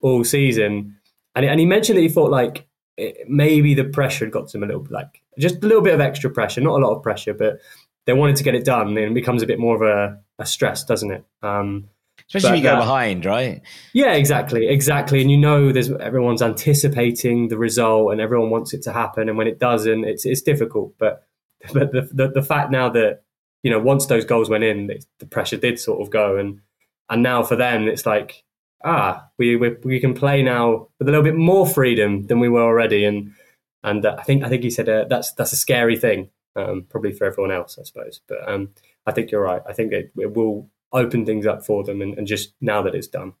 all season, and and he mentioned that he thought like it, maybe the pressure had got to him a little bit, like just a little bit of extra pressure, not a lot of pressure, but they wanted to get it done, and it becomes a bit more of a, a stress, doesn't it? Um, Especially But if you go that- behind, right? yeah, exactly, exactly. And you know, there's everyone's anticipating the result, and everyone wants it to happen. And when it doesn't, it's it's difficult. But but the the, the fact now that you know once those goals went in, it, the pressure did sort of go, and and now for them, it's like ah, we we, we can play now with a little bit more freedom than we were already. And and uh, I think I think he said uh, that's that's a scary thing, um, probably for everyone else, I suppose. But um, I think you're right. I think it, it will open things up for them, and, and just now that it's done.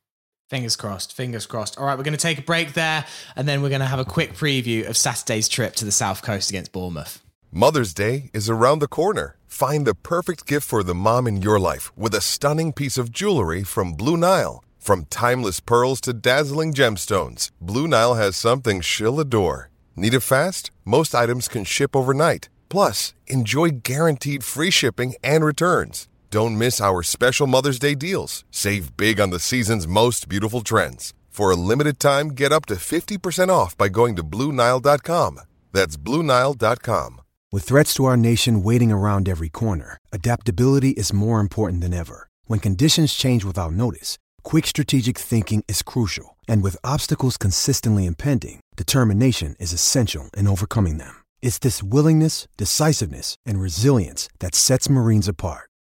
Fingers crossed. Fingers crossed. All right, we're going to take a break there, and then we're going to have a quick preview of Saturday's trip to the South Coast against Bournemouth. Mother's Day is around the corner. Find the perfect gift for the mom in your life with a stunning piece of jewelry from Blue Nile. From timeless pearls to dazzling gemstones, Blue Nile has something she'll adore. Need it fast? Most items can ship overnight. Plus, enjoy guaranteed free shipping and returns. Don't miss our special Mother's Day deals. Save big on the season's most beautiful trends. For a limited time, get up to 50% off by going to BlueNile.com. That's BlueNile.com. With threats to our nation waiting around every corner, adaptability is more important than ever. When conditions change without notice, quick strategic thinking is crucial. And with obstacles consistently impending, determination is essential in overcoming them. It's this willingness, decisiveness, and resilience that sets Marines apart.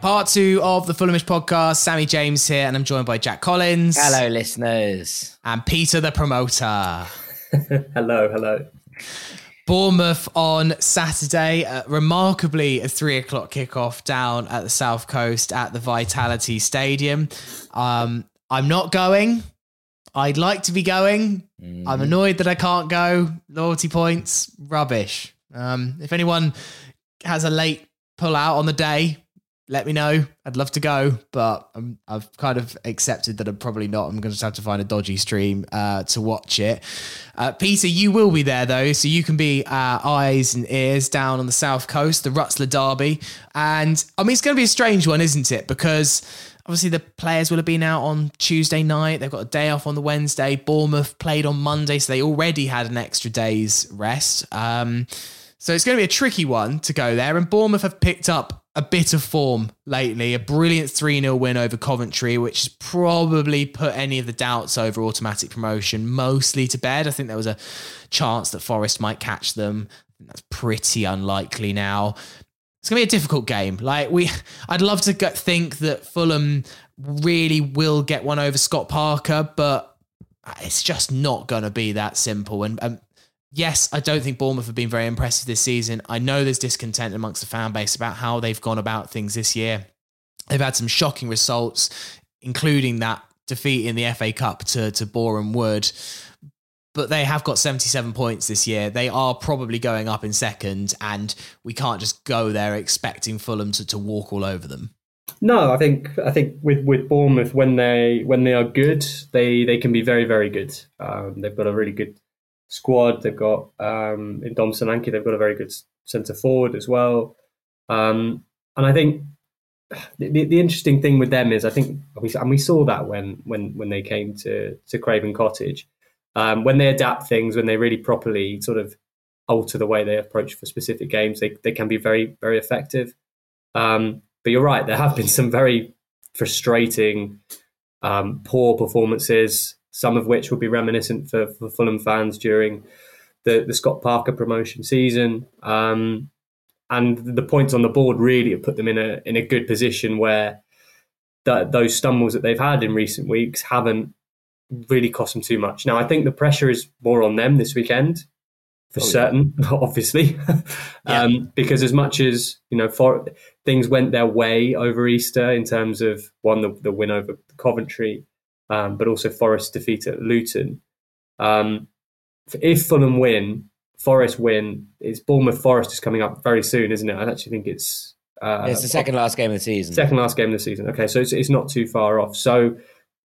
Part two of the Fulhamish podcast. Sammy James here, and I'm joined by Jack Collins Hello, listeners. and Peter the promoter. hello, hello. Bournemouth on Saturday, uh, remarkably a three o'clock kickoff down at the South Coast at the Vitality Stadium. Um, I'm not going. I'd like to be going. I'm annoyed that I can't go. Loyalty points, rubbish. Um, if anyone has a late pull out on the day, let me know. I'd love to go, but i I've kind of accepted that I'm probably not. I'm going to have to find a dodgy stream uh, to watch it. Uh, Peter, you will be there though, so you can be our eyes and ears down on the south coast, the Rutzler Derby, and I mean it's going to be a strange one, isn't it? Because Obviously, the players will have been out on Tuesday night. They've got a day off on the Wednesday. Bournemouth played on Monday, so they already had an extra day's rest. Um, so it's going to be a tricky one to go there. And Bournemouth have picked up a bit of form lately. A brilliant 3 0 win over Coventry, which has probably put any of the doubts over automatic promotion mostly to bed. I think there was a chance that Forest might catch them. That's pretty unlikely now it's gonna be a difficult game. Like we, I'd love to get, think that Fulham really will get one over Scott Parker, but it's just not gonna be that simple. And um, yes, I don't think Bournemouth have been very impressive this season. I know there's discontent amongst the fan base about how they've gone about things this year. They've had some shocking results, including that defeat in the FA Cup to to Boreham Wood but they have got 77 points this year. They are probably going up in second, and we can't just go there expecting Fulham to, to walk all over them. No, I think I think with, with Bournemouth when they when they are good, they they can be very very good. Um, they've got a really good squad. They've got um, in Dom Solanke, they've got a very good centre forward as well. Um, and I think the, the interesting thing with them is I think we and we saw that when when when they came to to Craven Cottage um, when they adapt things, when they really properly sort of alter the way they approach for specific games, they, they can be very, very effective. Um, but you're right, there have been some very frustrating, um, poor performances, some of which will be reminiscent for, for Fulham fans during the, the Scott Parker promotion season. Um, and the points on the board really have put them in a in a good position where that those stumbles that they've had in recent weeks haven't really cost them too much. Now, I think the pressure is more on them this weekend, for oh, certain, yeah. obviously, yeah. um, because as much as you know, for, things went their way over Easter in terms of one the, the win over Coventry, um, but also Forest defeat at Luton. Um, if Fulham win, Forest win, it's Bournemouth Forest is coming up very soon, isn't it? I actually think it's. Uh, it's the second last game of the season. Second last game of the season. Okay, so it's, it's not too far off. So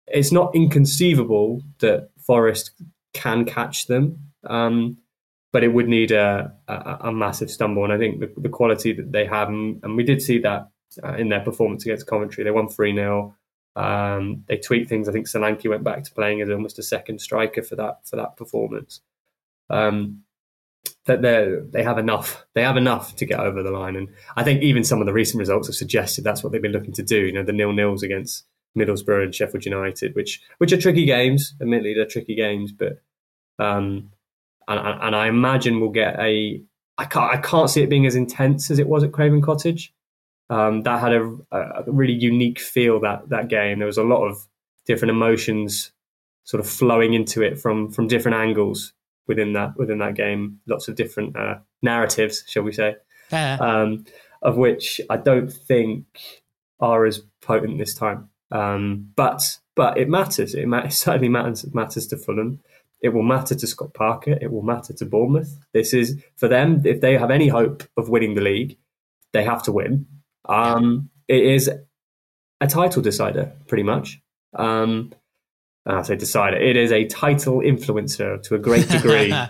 it's not inconceivable that Forest can catch them, um, but it would need a, a, a, massive stumble. And I think the, the quality that they have, and, we did see that uh, in their performance against Coventry, they won 3 0. Um, they tweaked things. I think Solanke went back to playing as almost a second striker for that for that performance. Um, that they they have enough. They have enough to get over the line, and I think even some of the recent results have suggested that's what they've been looking to do. You know, the nil nils against Middlesbrough and Sheffield United, which which are tricky games. Admittedly, they're tricky games, but um, and, and I imagine we'll get a. I can't I can't see it being as intense as it was at Craven Cottage. Um, that had a, a, really unique feel that that game. There was a lot of different emotions sort of flowing into it from from different angles within that within that game. Lots of different uh, narratives, shall we say? Um, of which I don't think are as potent this time. Um, but but it matters. It, it certainly matters matters to Fulham. It will matter to Scott Parker. It will matter to Bournemouth. This is for them. If they have any hope of winning the league, they have to win. Um, it is a title decider, pretty much. Um, I say decider. It is a title influencer to a great degree.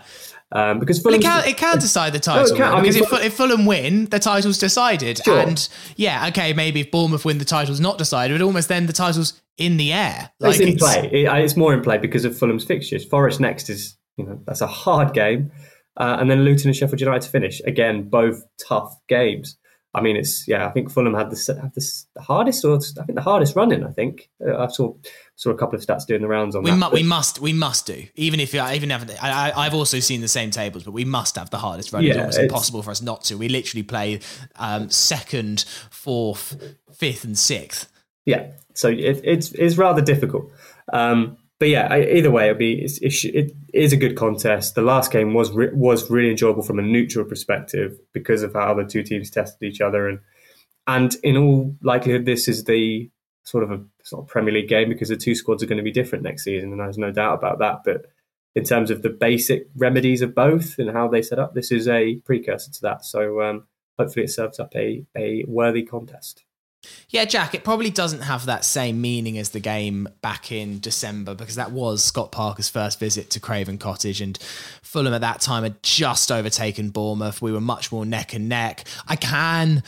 Um, because Fulham, it can, it can decide the title. No, because I mean, if, if, Fulham win, the title's decided. Sure. And yeah, okay, maybe if Bournemouth win, the title's not decided, but almost then the title's in the air. Like it's in it's, play. It, uh, it's more in play because of Fulham's fixtures. Forest next is, you know, that's a hard game. Uh, and then Luton and Sheffield United to finish. Again, both tough games. I mean, it's yeah. I think Fulham had the have the, the hardest, or I think the hardest running. I think uh, I saw saw a couple of stats doing the rounds on we that. Mu- we must we must do even if even if I, I've also seen the same tables, but we must have the hardest running. Yeah, it's almost it's, impossible for us not to. We literally play um, second, fourth, fifth, and sixth. Yeah, so it, it's it's rather difficult. Um, but yeah, either way, it'll be it's, it, it is a good contest. The last game was re- was really enjoyable from a neutral perspective because of how the two teams tested each other, and and in all likelihood, this is the sort of a sort of Premier League game because the two squads are going to be different next season, and there's no doubt about that. But in terms of the basic remedies of both and how they set up, this is a precursor to that. So um, hopefully, it serves up a a worthy contest. Yeah, Jack, it probably doesn't have that same meaning as the game back in December because that was Scott Parker's first visit to Craven Cottage and Fulham at that time had just overtaken Bournemouth. We were much more neck and neck. I can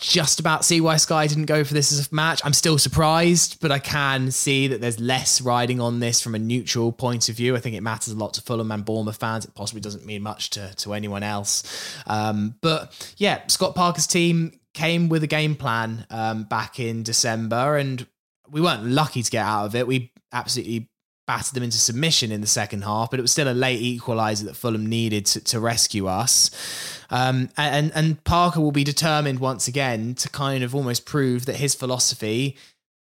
just about see why Sky didn't go for this as a match. I'm still surprised, but I can see that there's less riding on this from a neutral point of view. I think it matters a lot to Fulham and Bournemouth fans. It possibly doesn't mean much to, to anyone else. Um, but yeah, Scott Parker's team came with a game plan um, back in December, and we weren't lucky to get out of it. We absolutely battered them into submission in the second half, but it was still a late equaliser that Fulham needed to, to rescue us. Um, and and Parker will be determined once again to kind of almost prove that his philosophy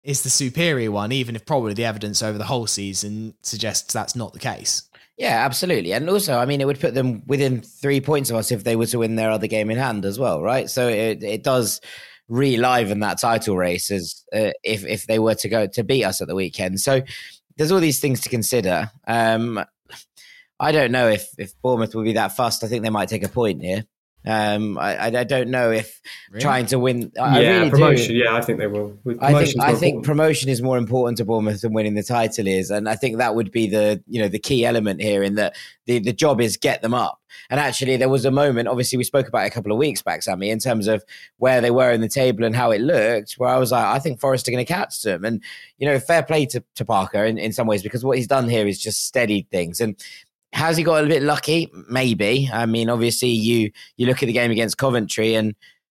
is the superior one, even if probably the evidence over the whole season suggests that's not the case. Yeah, absolutely. And also, I mean, it would put them within three points of us if they were to win their other game in hand as well, right? So it, it does reliven that title race as uh, if if they were to go to beat us at the weekend. So there's all these things to consider. Um, I don't know if if Bournemouth will be that fast. I think they might take a point here. Um, I, I don't know if really? trying to win. I yeah, really promotion. Do. Yeah, I think they will. I think I think promotion is more important to Bournemouth than winning the title is, and I think that would be the you know the key element here. In that the the job is get them up. And actually, there was a moment. Obviously, we spoke about it a couple of weeks back, Sammy, in terms of where they were in the table and how it looked. Where I was like, I think Forest are going to catch them, and you know, fair play to, to Parker in, in some ways because what he's done here is just steadied things and has he got a bit lucky? Maybe. I mean, obviously, you you look at the game against Coventry and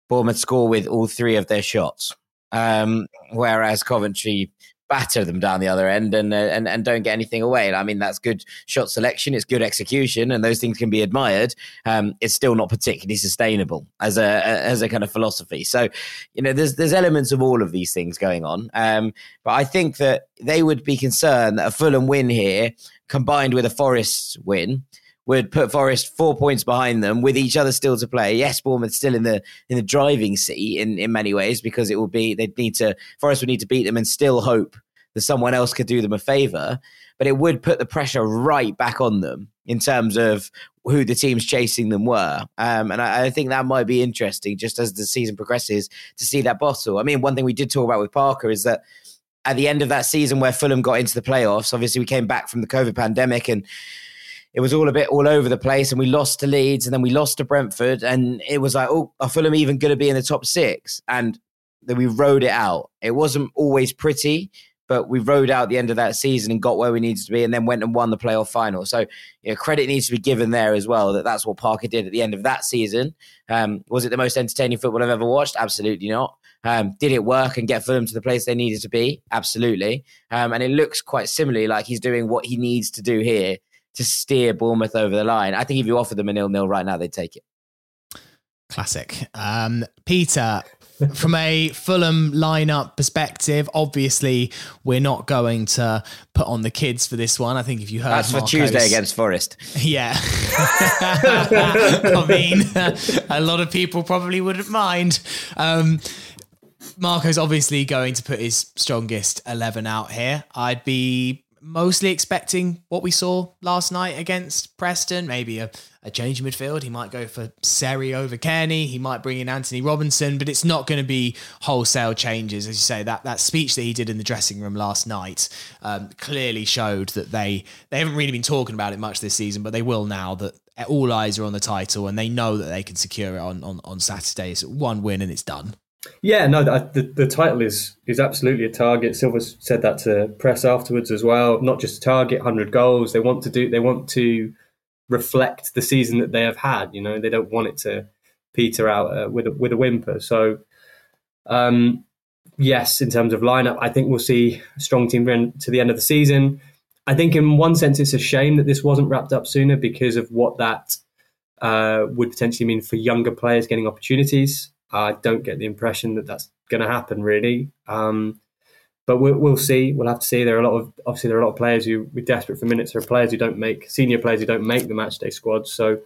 Bournemouth score with all three of their shots, um, whereas Coventry batter them down the other end and, uh, and and don't get anything away. I mean, that's good shot selection, it's good execution, and those things can be admired. Um, it's still not particularly sustainable as a as a kind of philosophy. So, you know, there's there's elements of all of these things going on. Um, but I think that they would be concerned that a Fulham win here combined with a Forest win would put Forest four points behind them with each other still to play. Yes, Bournemouth still in the in the driving seat in, in many ways because it will be they'd need to Forest would need to beat them and still hope that someone else could do them a favour. But it would put the pressure right back on them in terms of who the teams chasing them were. Um, and I, I, think that might be interesting just as the season progresses to see that bottle. I mean, one thing we did talk about with Parker is that at the end of that season where Fulham got into the playoffs, obviously we came back from the COVID pandemic and it was all a bit all over the place and we lost to Leeds and then we lost to Brentford and it was like, oh, are Fulham even going to be in the top six? And then we rode it out. It wasn't always pretty, but we rode out the end of that season and got where we needed to be and then went and won the playoff final. So you know, credit needs to be given there as well that that's what Parker did at the end of that season. Um, was it the most entertaining football I've ever watched? Absolutely not. Um, did it work and get Fulham to the place they needed to be? Absolutely. Um, and it looks quite similarly like he's doing what he needs to do here to steer Bournemouth over the line. I think if you offer them a nil nil right now, they'd take it. Classic. Um, Peter, from a Fulham lineup perspective, obviously we're not going to put on the kids for this one. I think if you heard that's Marcos, for Tuesday against Forest. Yeah, I mean, a lot of people probably wouldn't mind. Um, Marco's obviously going to put his strongest 11 out here. I'd be mostly expecting what we saw last night against Preston, maybe a, a change in midfield. He might go for Seri over Cairney. He might bring in Anthony Robinson, but it's not going to be wholesale changes. As you say, that, that speech that he did in the dressing room last night um, clearly showed that they, they haven't really been talking about it much this season, but they will now that all eyes are on the title and they know that they can secure it on, on, on Saturday. It's one win and it's done. Yeah, no, the, the title is is absolutely a target. Silva said that to press afterwards as well. Not just a target, hundred goals. They want to do. They want to reflect the season that they have had. You know, they don't want it to peter out uh, with a, with a whimper. So, um, yes, in terms of lineup, I think we'll see a strong team to the end of the season. I think in one sense it's a shame that this wasn't wrapped up sooner because of what that uh, would potentially mean for younger players getting opportunities. I don't get the impression that that's going to happen really. Um, but we'll, we'll, see. We'll have to see. There are a lot of obviously there are a lot of players who we're desperate for minutes. There are players who don't make senior players who don't make the matchday squad. So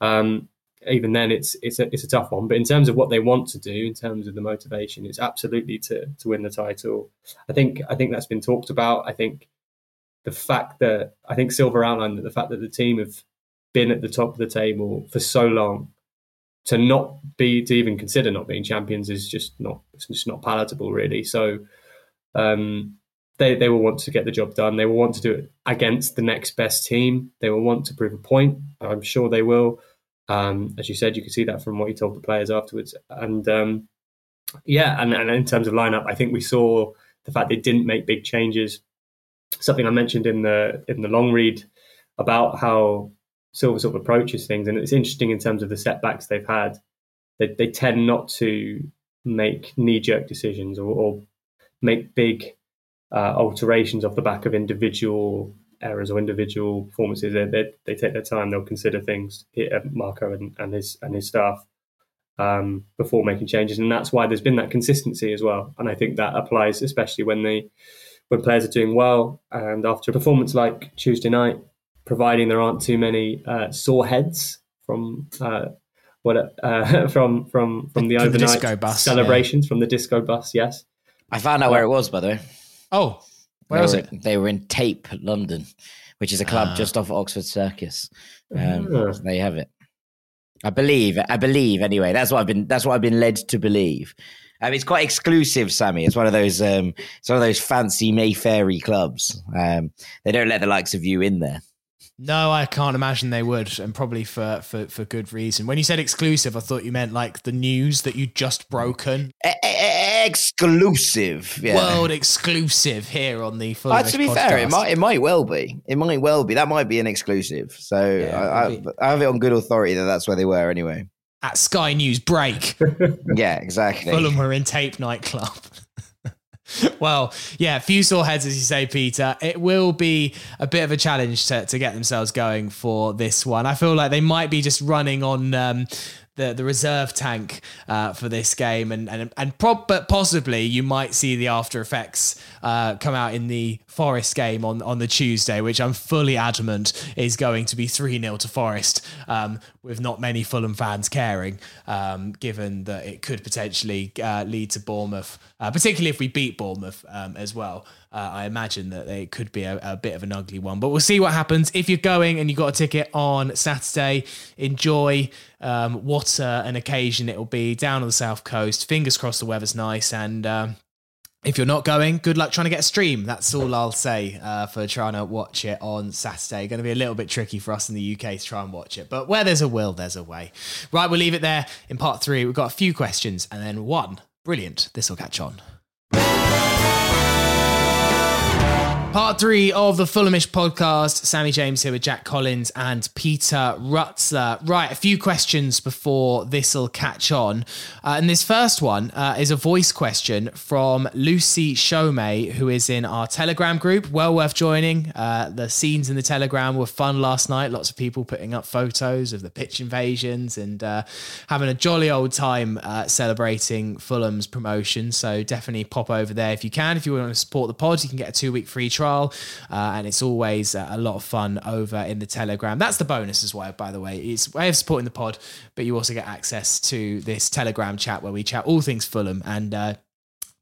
um, even then, it's it's a it's a tough one. But in terms of what they want to do, in terms of the motivation, it's absolutely to to win the title. I think I think that's been talked about. I think the fact that I think Silva outlined that the fact that the team have been at the top of the table for so long to not be to even consider not being champions is just not it's just not palatable really. So um, they they will want to get the job done. They will want to do it against the next best team. They will want to prove a point. I'm sure they will. Um, as you said, you can see that from what he told the players afterwards. And um, yeah, and, and in terms of lineup, I think we saw the fact they didn't make big changes. Something I mentioned in the in the long read about how Silva sort of approaches things, and it's interesting in terms of the setbacks they've had. They they tend not to make knee jerk decisions or, or, make big uh, alterations off the back of individual errors or individual performances. They, they, they take their time. They'll consider things. Uh, Marco and, and his and his staff um, before making changes, and that's why there's been that consistency as well. And I think that applies especially when they when players are doing well, and after a performance like Tuesday night, providing there aren't too many uh, sore heads from uh, what uh, from from from the from overnight the bus, celebrations yeah. from the disco bus. Yes, I found out where it was by the way. Oh, where they was were, it? They were in Tape, London, which is a club ah. just off Oxford Circus. Um, ah. There you have it. I believe. I believe. Anyway, that's what I've been. That's what I've been led to believe. Um, it's quite exclusive, Sammy. It's one of those. Um, it's one of those fancy Mayfairy clubs. Um, they don't let the likes of you in there. No, I can't imagine they would, and probably for, for, for good reason. When you said exclusive, I thought you meant like the news that you just broken. exclusive, yeah. world exclusive here on the. Uh, to be podcast. fair, it might it might well be. It might well be. That might be an exclusive. So yeah, I, I, I have it on good authority that that's where they were anyway. At Sky News break. yeah, exactly. Fulham were in Tape nightclub. well, yeah, few sore heads, as you say, Peter. It will be a bit of a challenge to, to get themselves going for this one. I feel like they might be just running on um, the the reserve tank uh, for this game, and and and prob- but possibly you might see the after effects uh, come out in the Forest game on on the Tuesday, which I'm fully adamant is going to be three 0 to Forest, um, with not many Fulham fans caring, um, given that it could potentially uh, lead to Bournemouth, uh, particularly if we beat Bournemouth um, as well. Uh, I imagine that it could be a, a, bit of an ugly one, but we'll see what happens. If you're going and you've got a ticket on Saturday, enjoy. Um, what uh, an occasion it will be down on the south coast. Fingers crossed the weather's nice and. Um, if you're not going, good luck trying to get a stream. That's all I'll say uh, for trying to watch it on Saturday. Going to be a little bit tricky for us in the UK to try and watch it, but where there's a will, there's a way. Right, we'll leave it there in part three. We've got a few questions and then one. Brilliant. This will catch on. Part three of the Fulhamish podcast. Sammy James here with Jack Collins and Peter Rutzler. Right, a few questions before this'll catch on. Uh, and this first one uh, is a voice question from Lucy Shomei, who is in our Telegram group. Well worth joining. Uh, the scenes in the Telegram were fun last night. Lots of people putting up photos of the pitch invasions and uh, having a jolly old time uh, celebrating Fulham's promotion. So definitely pop over there if you can. If you want to support the pod, you can get a two week free trial trial, uh, and it's always uh, a lot of fun over in the Telegram. That's the bonus as well, by the way. It's way of supporting the pod, but you also get access to this Telegram chat where we chat all things Fulham and. Uh,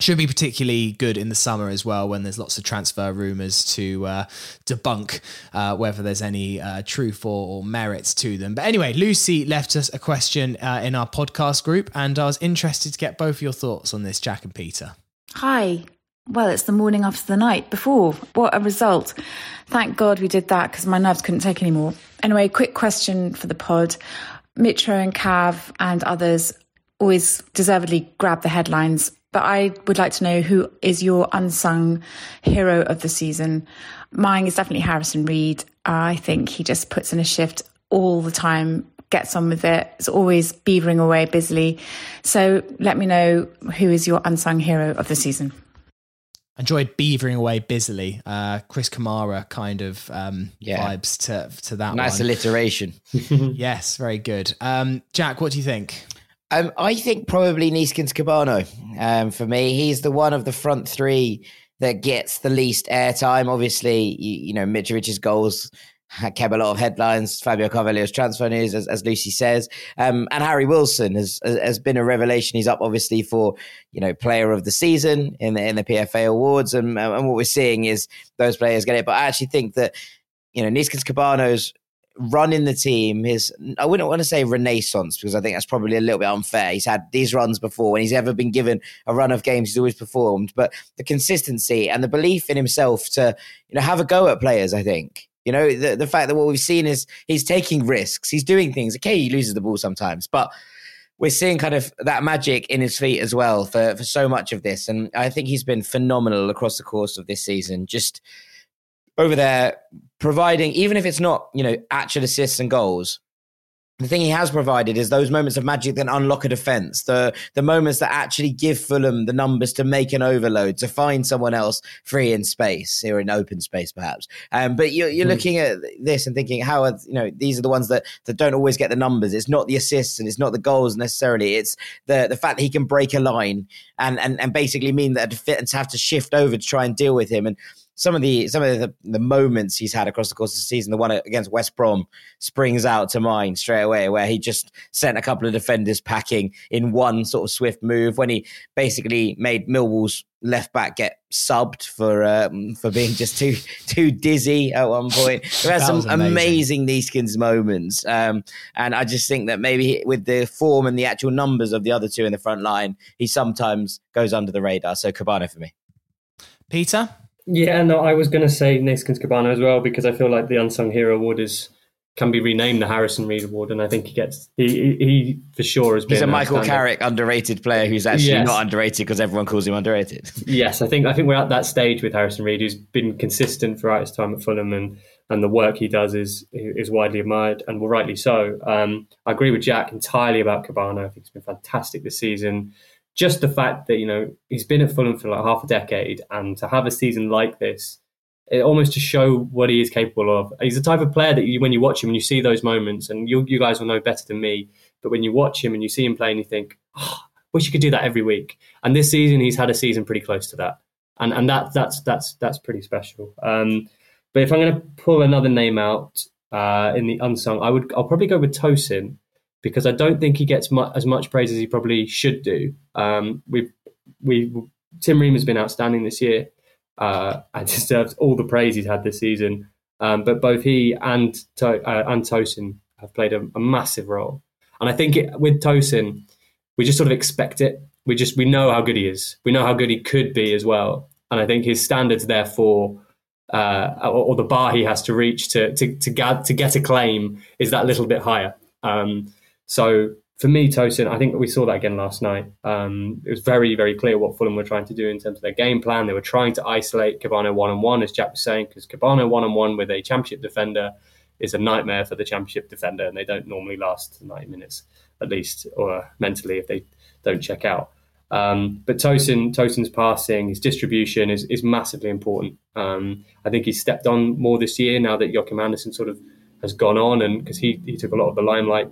should be particularly good in the summer as well when there's lots of transfer rumours to uh, debunk uh, whether there's any uh, truth or, or, merits to them. But anyway, Lucy left us a question uh, in our podcast group, and I was interested to get both your thoughts on this, Jack and Peter. Hi, well, it's the morning after the night before. What a result. Thank God we did that because my nerves couldn't take anymore. Anyway, quick question for the pod. Mitro and Cav and others always deservedly grab the headlines, but I would like to know who is your unsung hero of the season. Mine is definitely Harrison Reed. I think he just puts in a shift all the time, gets on with it. It's always beavering away busily. So let me know who is your unsung hero of the season enjoyed beavering away busily. Uh, Chris Kamara kind of um, yeah. vibes to to that. Nice one. alliteration. yes, very good. Um, Jack, what do you think? Um, I think probably Neeskens Kebano. Um, for me, he's the one of the front three that gets the least airtime. Obviously, you, you know Mitrovic's goals kept a lot of headlines. Fabio Carvalho's transfer news, as, as Lucy says, um, and Harry Wilson has has been a revelation. He's up obviously for you know player of the season in the in the PFA awards, and and what we're seeing is those players get it. But I actually think that you know Neeskens Kebano's run in the team his I wouldn't want to say renaissance because I think that's probably a little bit unfair. He's had these runs before when he's ever been given a run of games he's always performed, but the consistency and the belief in himself to you know have a go at players, I think. You know, the, the fact that what we've seen is he's taking risks, he's doing things. Okay, he loses the ball sometimes, but we're seeing kind of that magic in his feet as well for, for so much of this. And I think he's been phenomenal across the course of this season. Just over there, providing, even if it's not, you know, actual assists and goals, the thing he has provided is those moments of magic that unlock a defense, the the moments that actually give Fulham the numbers to make an overload, to find someone else free in space or in open space, perhaps. Um, but you're, you're mm. looking at this and thinking, how are you know these are the ones that that don't always get the numbers. It's not the assists and it's not the goals necessarily. It's the the fact that he can break a line and and and basically mean that defense have to shift over to try and deal with him and some of the some of the, the moments he's had across the course of the season, the one against West Brom springs out to mind straight away, where he just sent a couple of defenders packing in one sort of swift move when he basically made Millwall's left back get subbed for um, for being just too too dizzy at one point. We had some amazing. amazing Neeskens moments, um, and I just think that maybe with the form and the actual numbers of the other two in the front line, he sometimes goes under the radar. So Kebano for me. Peter. Yeah, no, I was going to say Neeskens Kebano as well because I feel like the unsung hero award is can be renamed the Harrison Reed Award, and I think he gets he he for sure has been. He's a Michael Carrick underrated player who's actually yes. not underrated because everyone calls him underrated. yes, I think I think we're at that stage with Harrison Reed, who's been consistent throughout his time at Fulham, and and the work he does is is widely admired, and well, rightly so. Um, I agree with Jack entirely about Kebano. I think he's been fantastic this season just the fact that you know he's been at Fulham for like half a decade, and to have a season like this, it almost to show what he is capable of. He's the type of player that you, when you watch him and you see those moments, and you, you guys will know better than me. But when you watch him and you see him play, and you think, oh, wish you could do that every week. And this season, he's had a season pretty close to that, and and that that's that's that's pretty special. Um, but if I'm going to pull another name out uh, in the unsung, I would I'll probably go with Tosin because I don't think he gets mu- as much praise as he probably should do. Um, we we Tim Ream has been outstanding this year uh, and deserves all the praise he's had this season. Um, but both he and to- uh, and Tosin have played a, a massive role, and I think it, with Tosin, we just sort of expect it. We just we know how good he is. We know how good he could be as well, and I think his standards therefore. Uh, or, or, the bar he has to reach to to to get to get a claim is that little bit higher. Um, so for me, Tosin, I think we saw that again last night. Um, it was very, very clear what Fulham were trying to do in terms of their game plan. They were trying to isolate Kebano one on one, as Jack was saying, because Kebano one on one with a championship defender is a nightmare for the championship defender, and they don't normally last 90 minutes at least, or mentally if they don't check out. Um, but Tosin, Tosin's passing, his distribution is, is massively important. Um, I think he's stepped on more this year now that Joachim Andersen sort of has gone on, and because he, he took a lot of the limelight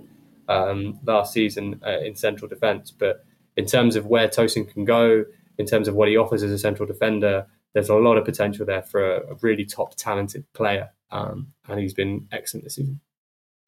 um, last season uh, in central defence. But in terms of where Tosin can go, in terms of what he offers as a central defender, there's a lot of potential there for a, a really top talented player. Um, and he's been excellent this season.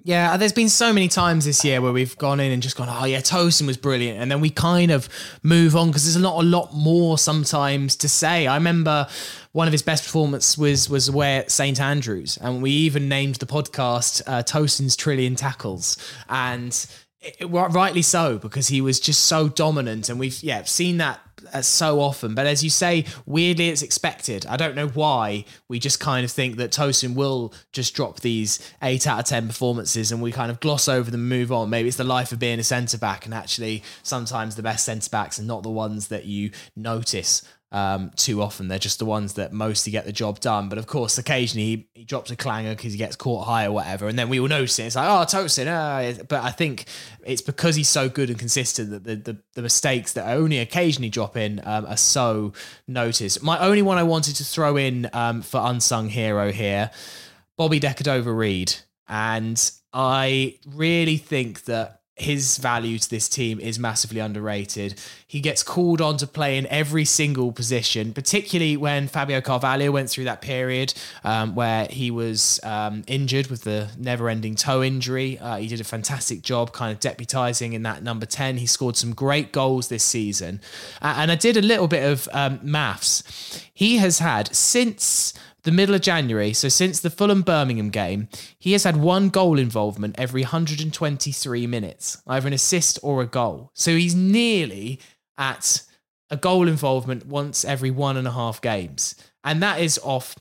Yeah, there's been so many times this year where we've gone in and just gone, oh yeah, Tosin was brilliant, and then we kind of move on because there's not a lot more sometimes to say. I remember one of his best performances was was away at St Andrews, and we even named the podcast uh, Tosin's Trillion Tackles, and it, rightly so because he was just so dominant, and we've yeah seen that uh, so often. But as you say, weirdly, it's expected. I don't know why. We just kind of think that Tosin will just drop these eight out of 10 performances and we kind of gloss over them and move on. Maybe it's the life of being a centre back. And actually, sometimes the best centre backs are not the ones that you notice um, too often. They're just the ones that mostly get the job done. But of course, occasionally he, he drops a clanger because he gets caught high or whatever, and then we all notice it. It's like, oh, Tosin. Uh. But I think it's because he's so good and consistent that the, the, the mistakes that only occasionally drop in um, are so noticed. My only one I wanted to throw in um, for unsung hero here, Bobby Decordova-Reid. And I really think that his value to this team is massively underrated. He gets called on to play in every single position, particularly when Fabio Carvalho went through that period um, where he was um, injured with the never ending toe injury. Uh, he did a fantastic job kind of deputizing in that number 10. He scored some great goals this season. Uh, and I did a little bit of um, maths. He has had since the middle of January, so since the Fulham Birmingham game, he has had one goal involvement every 123 minutes, either an assist or a goal. So he's nearly at a goal involvement once every one and a half games. And that is off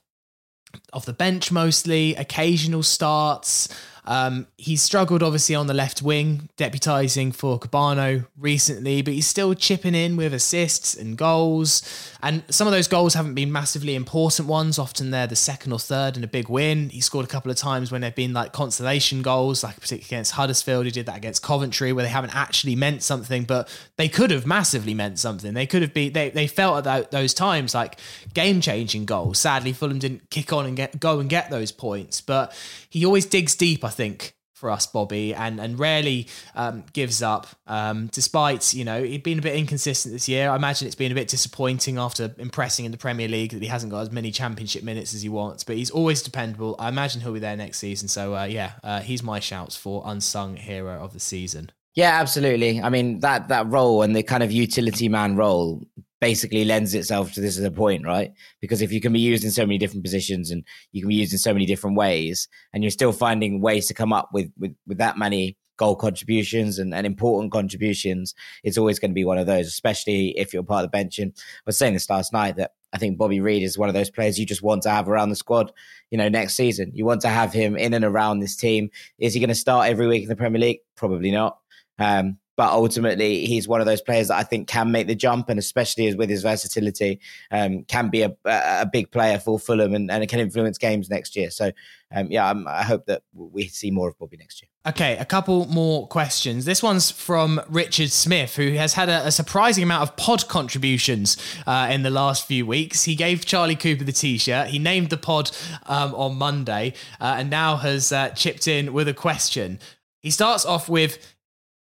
off the bench mostly, occasional starts. Um, he's struggled obviously on the left wing, deputising for Kebano recently, but he's still chipping in with assists and goals. And some of those goals haven't been massively important ones. Often they're the second or third in a big win. He scored a couple of times when they've been like consolation goals, like particularly against Huddersfield. He did that against Coventry, where they haven't actually meant something, but they could have massively meant something. They could have been. They they felt at those times like game changing goals. Sadly, Fulham didn't kick on and get go and get those points, but he always digs deep. I think for us, Bobby, and and rarely um, gives up. Um, despite you know he'd been a bit inconsistent this year. I imagine it's been a bit disappointing after impressing in the Premier League that he hasn't got as many Championship minutes as he wants. But he's always dependable. I imagine he'll be there next season. So uh, yeah, uh, he's my shouts for unsung hero of the season. Yeah, absolutely. I mean that that role and the kind of utility man role basically lends itself to this as a point, right? Because if you can be used in so many different positions and you can be used in so many different ways, and you're still finding ways to come up with with, with that many goal contributions and, and important contributions, it's always going to be one of those, especially if you're part of the bench. And I was saying this last night that I think Bobby Reid is one of those players you just want to have around the squad, you know, next season. You want to have him in and around this team. Is he going to start every week in the Premier League? Probably not. Um, but ultimately he's one of those players that I think can make the jump, and especially with his versatility, um, can be a, a big player for Fulham and, and can influence games next year. So, um, yeah, I'm, i hope that we see more of Bobby next year. Okay, a couple more questions. This one's from Richard Smith, who has had a, a surprising amount of pod contributions uh, in the last few weeks. He gave Charlie Cooper the T-shirt. He named the pod um, on Monday, uh, and now has uh, chipped in with a question. He starts off with,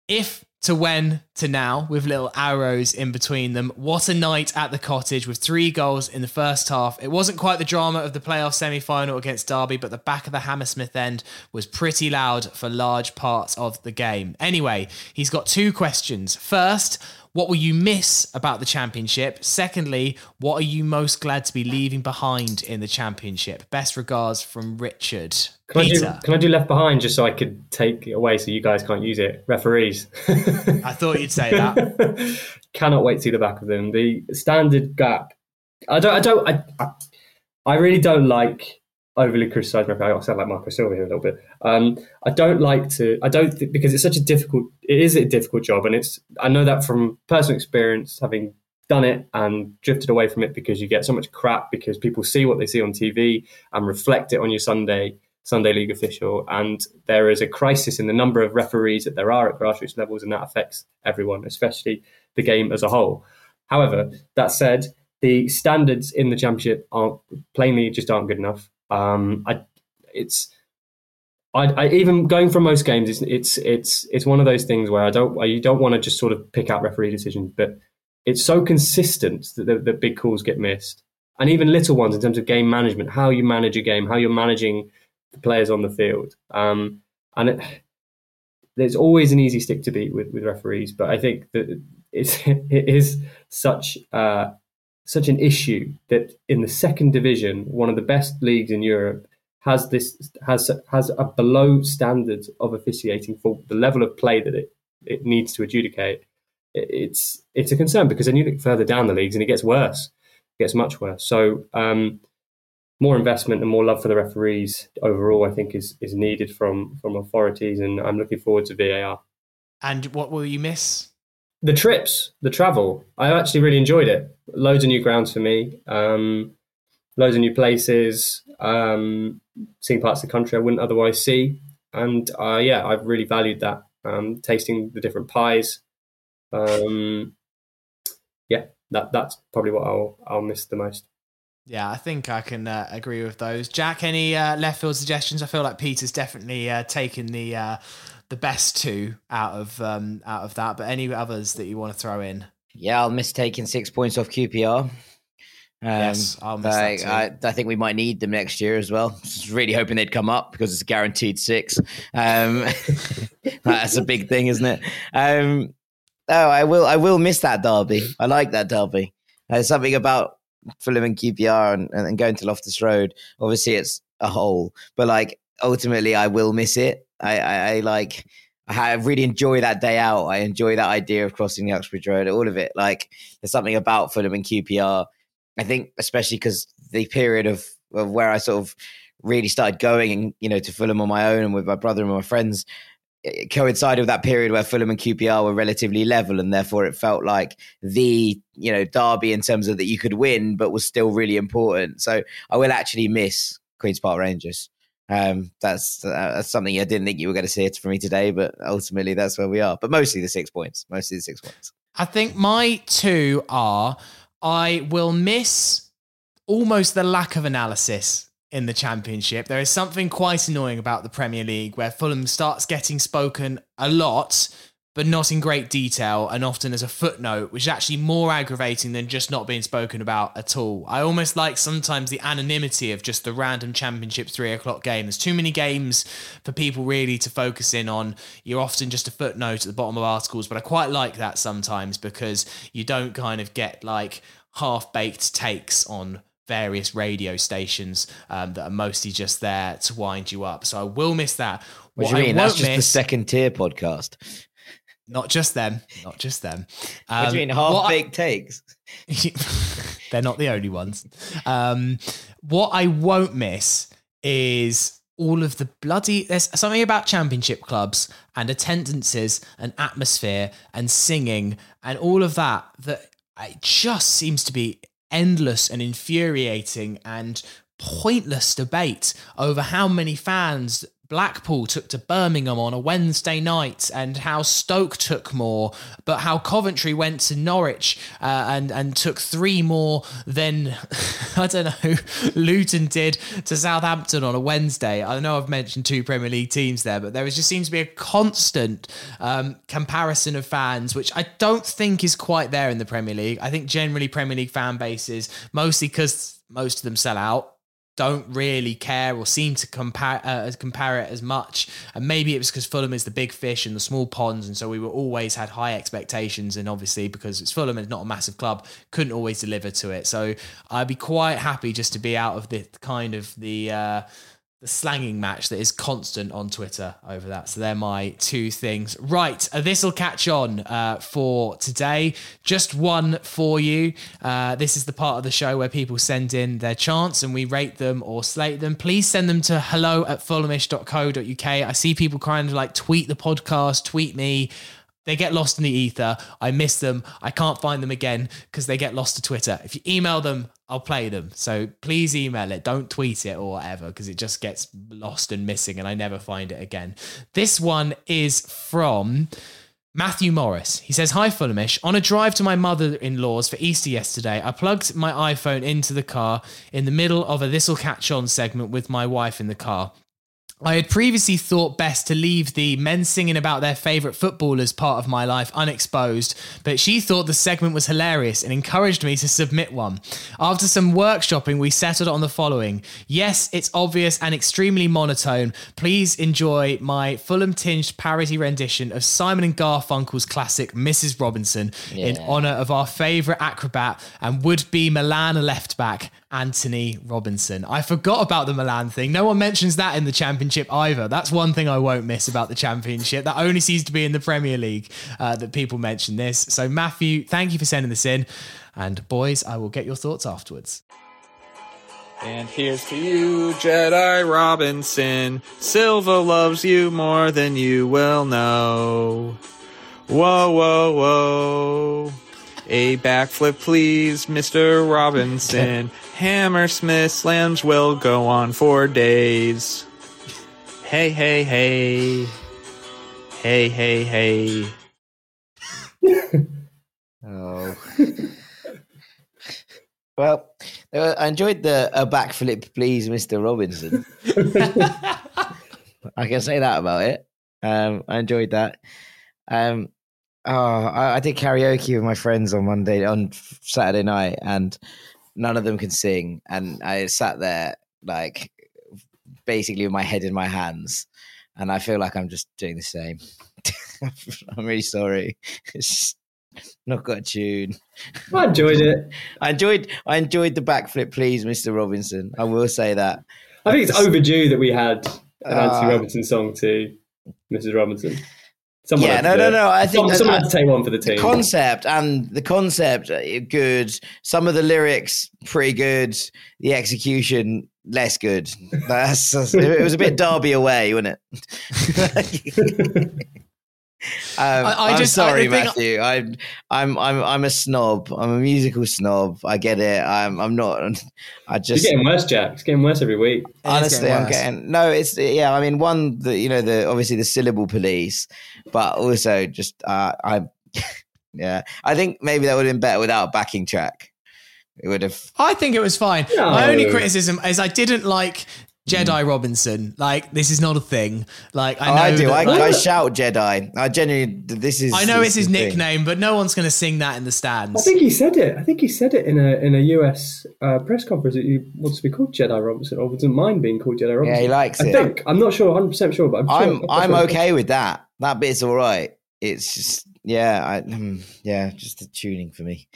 if to when to now with little arrows in between them. What a night at the cottage with three goals in the first half. It wasn't quite the drama of the playoff semi final against Derby, but the back of the Hammersmith end was pretty loud for large parts of the game. Anyway, he's got two questions. First, what will you miss about the championship? Secondly, what are you most glad to be leaving behind in the championship? Best regards from Richard. Can I, do, can I do left behind just so I could take it away so you guys can't use it? Referees. I thought you'd say that. Cannot wait to see the back of them. The standard gap. I don't. I don't. I. I, I really don't like overly criticise referee. I sound like Marco Silva here a little bit. Um, I don't like to. I don't think because it's such a difficult. It is a difficult job, and it's. I know that from personal experience, having done it and drifted away from it because you get so much crap because people see what they see on TV and reflect it on your Sunday Sunday league official, and there is a crisis in the number of referees that there are at grassroots levels, and that affects everyone, especially the game as a whole. However, that said, the standards in the championship aren't plainly just aren't good enough. Um, I, it's I, I, even going from most games, it's it's it's it's one of those things where I don't you don't want to just sort of pick out referee decisions, but it's so consistent that the, the big calls get missed, and even little ones in terms of game management, how you manage a game, how you're managing the players on the field, um, and it, there's always an easy stick to beat with, with referees, but I think that it's it is such uh, such an issue that in the second division, one of the best leagues in Europe, has this has has a below standard of officiating for the level of play that it, it needs to adjudicate. It's it's a concern because then you look further down the leagues and it gets worse, it gets much worse. So um, more investment and more love for the referees overall, I think, is is needed from from authorities, and I'm looking forward to VAR. And what will you miss? The trips, the travel, I actually really enjoyed it. Loads of new grounds for me, um, loads of new places, um, seeing parts of the country I wouldn't otherwise see. And uh, yeah, I've really valued that. Um, tasting the different pies. Um, yeah, that that's probably what I'll I'll miss the most. Yeah, I think I can uh, agree with those. Jack, any uh, left field suggestions? I feel like Peter's definitely uh, taken the uh, the best two out of um, out of that. But any others that you want to throw in? Yeah, I'll miss taking six points off QPR. Um, yes, I'll miss that too. I, I, think we might need them next year as well. Just really hoping they'd come up because it's guaranteed six. Um, that's a big thing, isn't it? Um, oh, I will. I will miss that derby. I like that derby. There's something about Fulham and QPR and, and going to Loftus Road. Obviously, it's a hole, but like ultimately, I will miss it. I, I, I like I really enjoy that day out. I enjoy that idea of crossing the Uxbridge Road, all of it. Like there's something about Fulham and QPR. I think especially because the period of, of where I sort of really started going, and you know, to Fulham on my own and with my brother and my friends, it coincided with that period where Fulham and QPR were relatively level, and therefore it felt like the you know derby in terms of that you could win, but was still really important. So I will actually miss Queens Park Rangers. Um, that's uh, that's something I didn't think you were going to see it for me today, but ultimately that's where we are. But mostly the six points, mostly the six points. I think my two are I will miss almost the lack of analysis in the championship. There is something quite annoying about the Premier League where Fulham starts getting spoken a lot, but not in great detail and often as a footnote, which is actually more aggravating than just not being spoken about at all. I almost like sometimes the anonymity of just the random championship three o'clock game. There's too many games for people really to focus in on. You're often just a footnote at the bottom of articles, but I quite like that sometimes because you don't kind of get like half baked takes on various radio stations um, that are mostly just there to wind you up. So I will miss that. What, what do you mean? That's just miss, the second tier podcast. Not just them. Not just them. Um, what do you mean? Half baked takes. they're not the only ones. Um, what I won't miss is all of the bloody. There's something about championship clubs and attendances and atmosphere and singing and all of that that it just seems to be endless and infuriating and pointless debate over how many fans Blackpool took to Birmingham on a Wednesday night, and how Stoke took more, but how Coventry went to Norwich uh, and and took three more than I don't know Luton did to Southampton on a Wednesday. I know I've mentioned two Premier League teams there, but there just seems to be a constant um, comparison of fans, which I don't think is quite there in the Premier League. I think generally Premier League fan bases, mostly because most of them sell out don't really care or seem to compare uh, compare it as much. And maybe it was because Fulham is the big fish and the small ponds, and so we were always had high expectations. And obviously, because it's Fulham it's not a massive club, couldn't always deliver to it. So I'd be quite happy just to be out of the kind of the. Uh, the slanging match that is constant on Twitter over that. So they're my two things. Right, uh, this will catch on uh, for today. Just one for you. Uh, this is the part of the show where people send in their chants and we rate them or slate them. Please send them to hello at fulhamish.co.uk. I see people kind of like tweet the podcast, tweet me. They get lost in the ether. I miss them. I can't find them again because they get lost to Twitter. If you email them, I'll play them. So please email it. Don't tweet it or whatever because it just gets lost and missing and I never find it again. This one is from Matthew Morris. He says, Hi, Fulhamish. On a drive to my mother in law's for Easter yesterday, I plugged my iPhone into the car in the middle of a This'll Catch On segment with my wife in the car. I had previously thought best to leave the men singing about their favourite footballers part of my life unexposed, but she thought the segment was hilarious and encouraged me to submit one. After some workshopping, we settled on the following Yes, it's obvious and extremely monotone. Please enjoy my Fulham tinged parody rendition of Simon and Garfunkel's classic Mrs. Robinson yeah. in honour of our favourite acrobat and would be Milan left back, Antonee Robinson. I forgot about the Milan thing. No one mentions that in the championship either. That's one thing I won't miss about the championship. That only seems to be in the Premier League uh, that people mention this. So, Matthew, thank you for sending this in. And, boys, I will get your thoughts afterwards. And here's to you, Jedi Robinson. Silva loves you more than you will know. Whoa, whoa, whoa. A backflip, please, Mr. Robinson. Hammersmith slams will go on for days. Hey, hey, hey. Hey, hey, hey. oh. well, uh, I enjoyed the a backflip, please, Mr. Robinson. I can say that about it. Um, I enjoyed that. Um, Oh, I, I, did karaoke with my friends on Monday on Saturday night, and none of them can sing. And I sat there like basically with my head in my hands, and I feel like I'm just doing the same. I'm really sorry. It's not got a tune. I enjoyed it. I enjoyed. I enjoyed the backflip, please, Mr. Robinson. I will say that. I think it's overdue that we had an uh, Antonee Robinson song to Mrs. Robinson. Someone yeah, no, no, no. I think someone, someone had to take one for the the team. concept and the concept uh, good. Some of the lyrics pretty good. The execution less good. That's- it was a bit Derby away, wasn't it? Um, I- I I'm just- I- sorry, Matthew. I'm, I'm, I'm, I'm a snob. I'm a musical snob. I get it. I'm, I'm not. I it's just getting worse, Jack. It's getting worse every week. honestly, I'm getting no. It's yeah. I mean, one, the you know, the obviously the syllable police, but also just uh, I, yeah. I think maybe that would have been better without a backing track. It would have. I think it was fine. No. My only criticism is I didn't like Jedi Robinson. Like this is not a thing. Like I Oh, know I, do. that, I, like- I shout Jedi. I genuinely. This is. I know this it's his is thing. nickname, but no one's going to sing that in the stands. I think he said it. I think he said it in a in a US uh, press conference that he wants to be called Jedi Robinson or doesn't mind being called Jedi Robinson. Yeah, he likes I it. I think I'm not sure, 100 percent sure, but I'm I'm. sure. I'm okay with that. That bit's all right. It's just. Yeah. I. mm, Yeah. Just the tuning for me.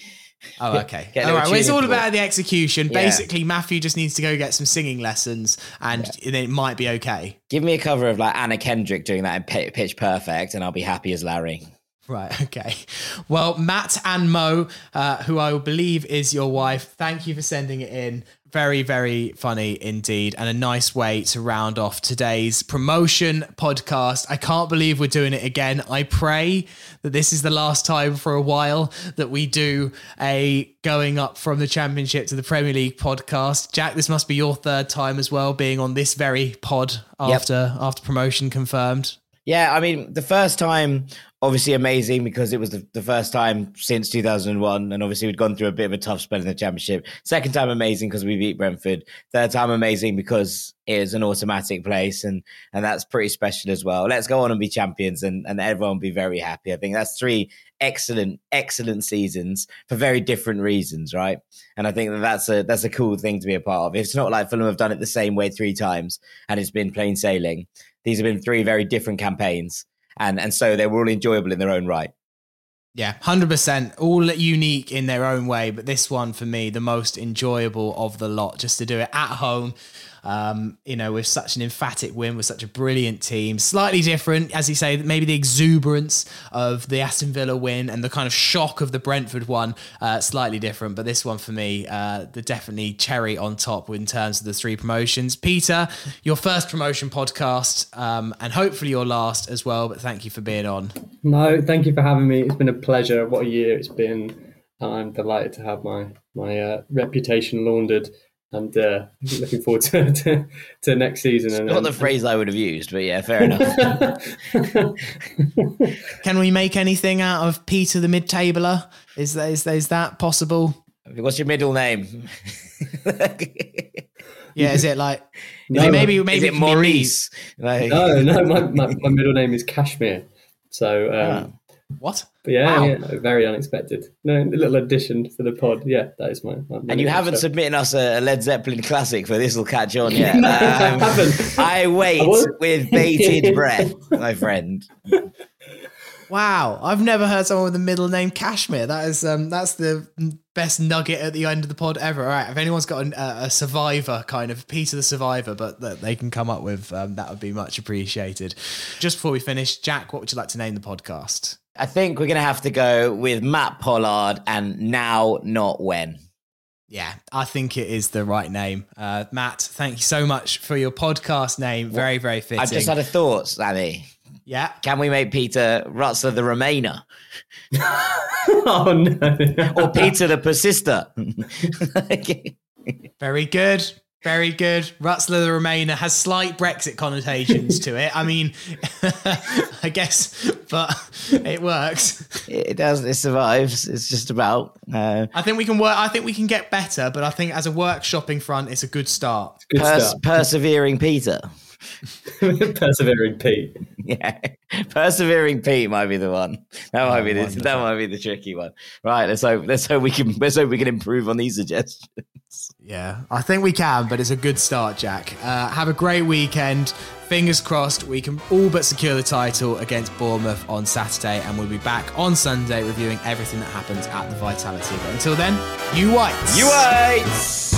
Oh, okay. All right. Well, it's all for it. about the execution. Yeah. Basically, Matthew just needs to go get some singing lessons, and then it might be okay. Give me a cover of like Anna Kendrick doing that in Pitch Perfect, and I'll be happy as Larry. Right. Okay. Well, Matt and Mo, uh, who I believe is your wife, thank you for sending it in. Very, very funny indeed, and a nice way to round off today's promotion podcast. I can't believe we're doing it again. I pray that this is the last time for a while that we do a going up from the championship to the Premier League podcast. Jack, this must be your third time as well, being on this very pod after after promotion confirmed. Yeah, I mean, the first time, obviously amazing because it was the, the first time since 2001. And obviously, we'd gone through a bit of a tough spell in the championship. Second time, amazing because we beat Brentford. Third time, amazing because it is an automatic place. And, and that's pretty special as well. Let's go on and be champions and, and everyone be very happy. I think that's three excellent, excellent seasons for very different reasons, right? And I think that that's a, that's a cool thing to be a part of. It's not like Fulham have done it the same way three times and it's been plain sailing. These have been three very different campaigns, and and so they were all enjoyable in their own right. Yeah, hundred percent. All unique in their own way, but this one for me, the most enjoyable of the lot. Just to do it at home, um, you know, with such an emphatic win, with such a brilliant team, slightly different, as you say, maybe the exuberance of the Aston Villa win and the kind of shock of the Brentford one, uh, slightly different. But this one for me, uh, the definitely cherry on top in terms of the three promotions. Peter, your first promotion podcast, um, and hopefully your last as well. But thank you for being on. No, thank you for having me. It's been a pleasure. What a year it's been. I'm delighted to have my my uh, reputation laundered, and uh, looking forward to, to, to next season. And, Not the phrase I would have used, but yeah, fair enough. Can we make anything out of Peter the mid-tabler? Is that, is, is that possible? What's your middle name? Yeah, is it like No. maybe maybe Is it it can be me. Maurice? Like, no, no, my, my, my middle name is Kashmir. So um, What? but yeah, Wow. yeah, very unexpected. No, a little addition for the pod. Yeah, that is my. my and you haven't so- submitted us a Led Zeppelin classic for this will catch on yet. No, I Um, haven't. I wait I with bated breath, my friend. Wow, I've never heard someone with the middle name Kashmir. That is um that's the best nugget at the end of the pod ever. All right, if anyone's got an, uh, a survivor kind of Peter the survivor, but that they can come up with, um, that would be much appreciated. Just before we finish, Jack, what would you like to name the podcast? I think we're going to have to go with Matt Pollard and now, not when. Yeah, I think it is the right name. Uh, Matt, thank you so much for your podcast name. Very, very fitting. I've just had a thought, Sammy. yeah. Can we make Peter Rutzler the Remainer? oh no! Or Peter the Persister? Very good. Very good. Rutzler the Remainer has slight Brexit connotations to it. I mean, I guess, but it works. it does, it survives. It's just about. Uh, I think we can work. I think we can get better, but I think as a workshopping front, it's a good start. Good pers- stuff. persevering Peter. Persevering Pete. Yeah, persevering Pete might be the one. That might Oh, be the wonderful. that might be the tricky one. Right, let's hope let's hope we can let's hope we can improve on these suggestions. Yeah, I think we can, but it's a good start, Jack. Uh, have a great weekend. Fingers crossed we can all but secure the title against Bournemouth on Saturday, and we'll be back on Sunday reviewing everything that happens at the Vitality. But until then, you whites. You wait.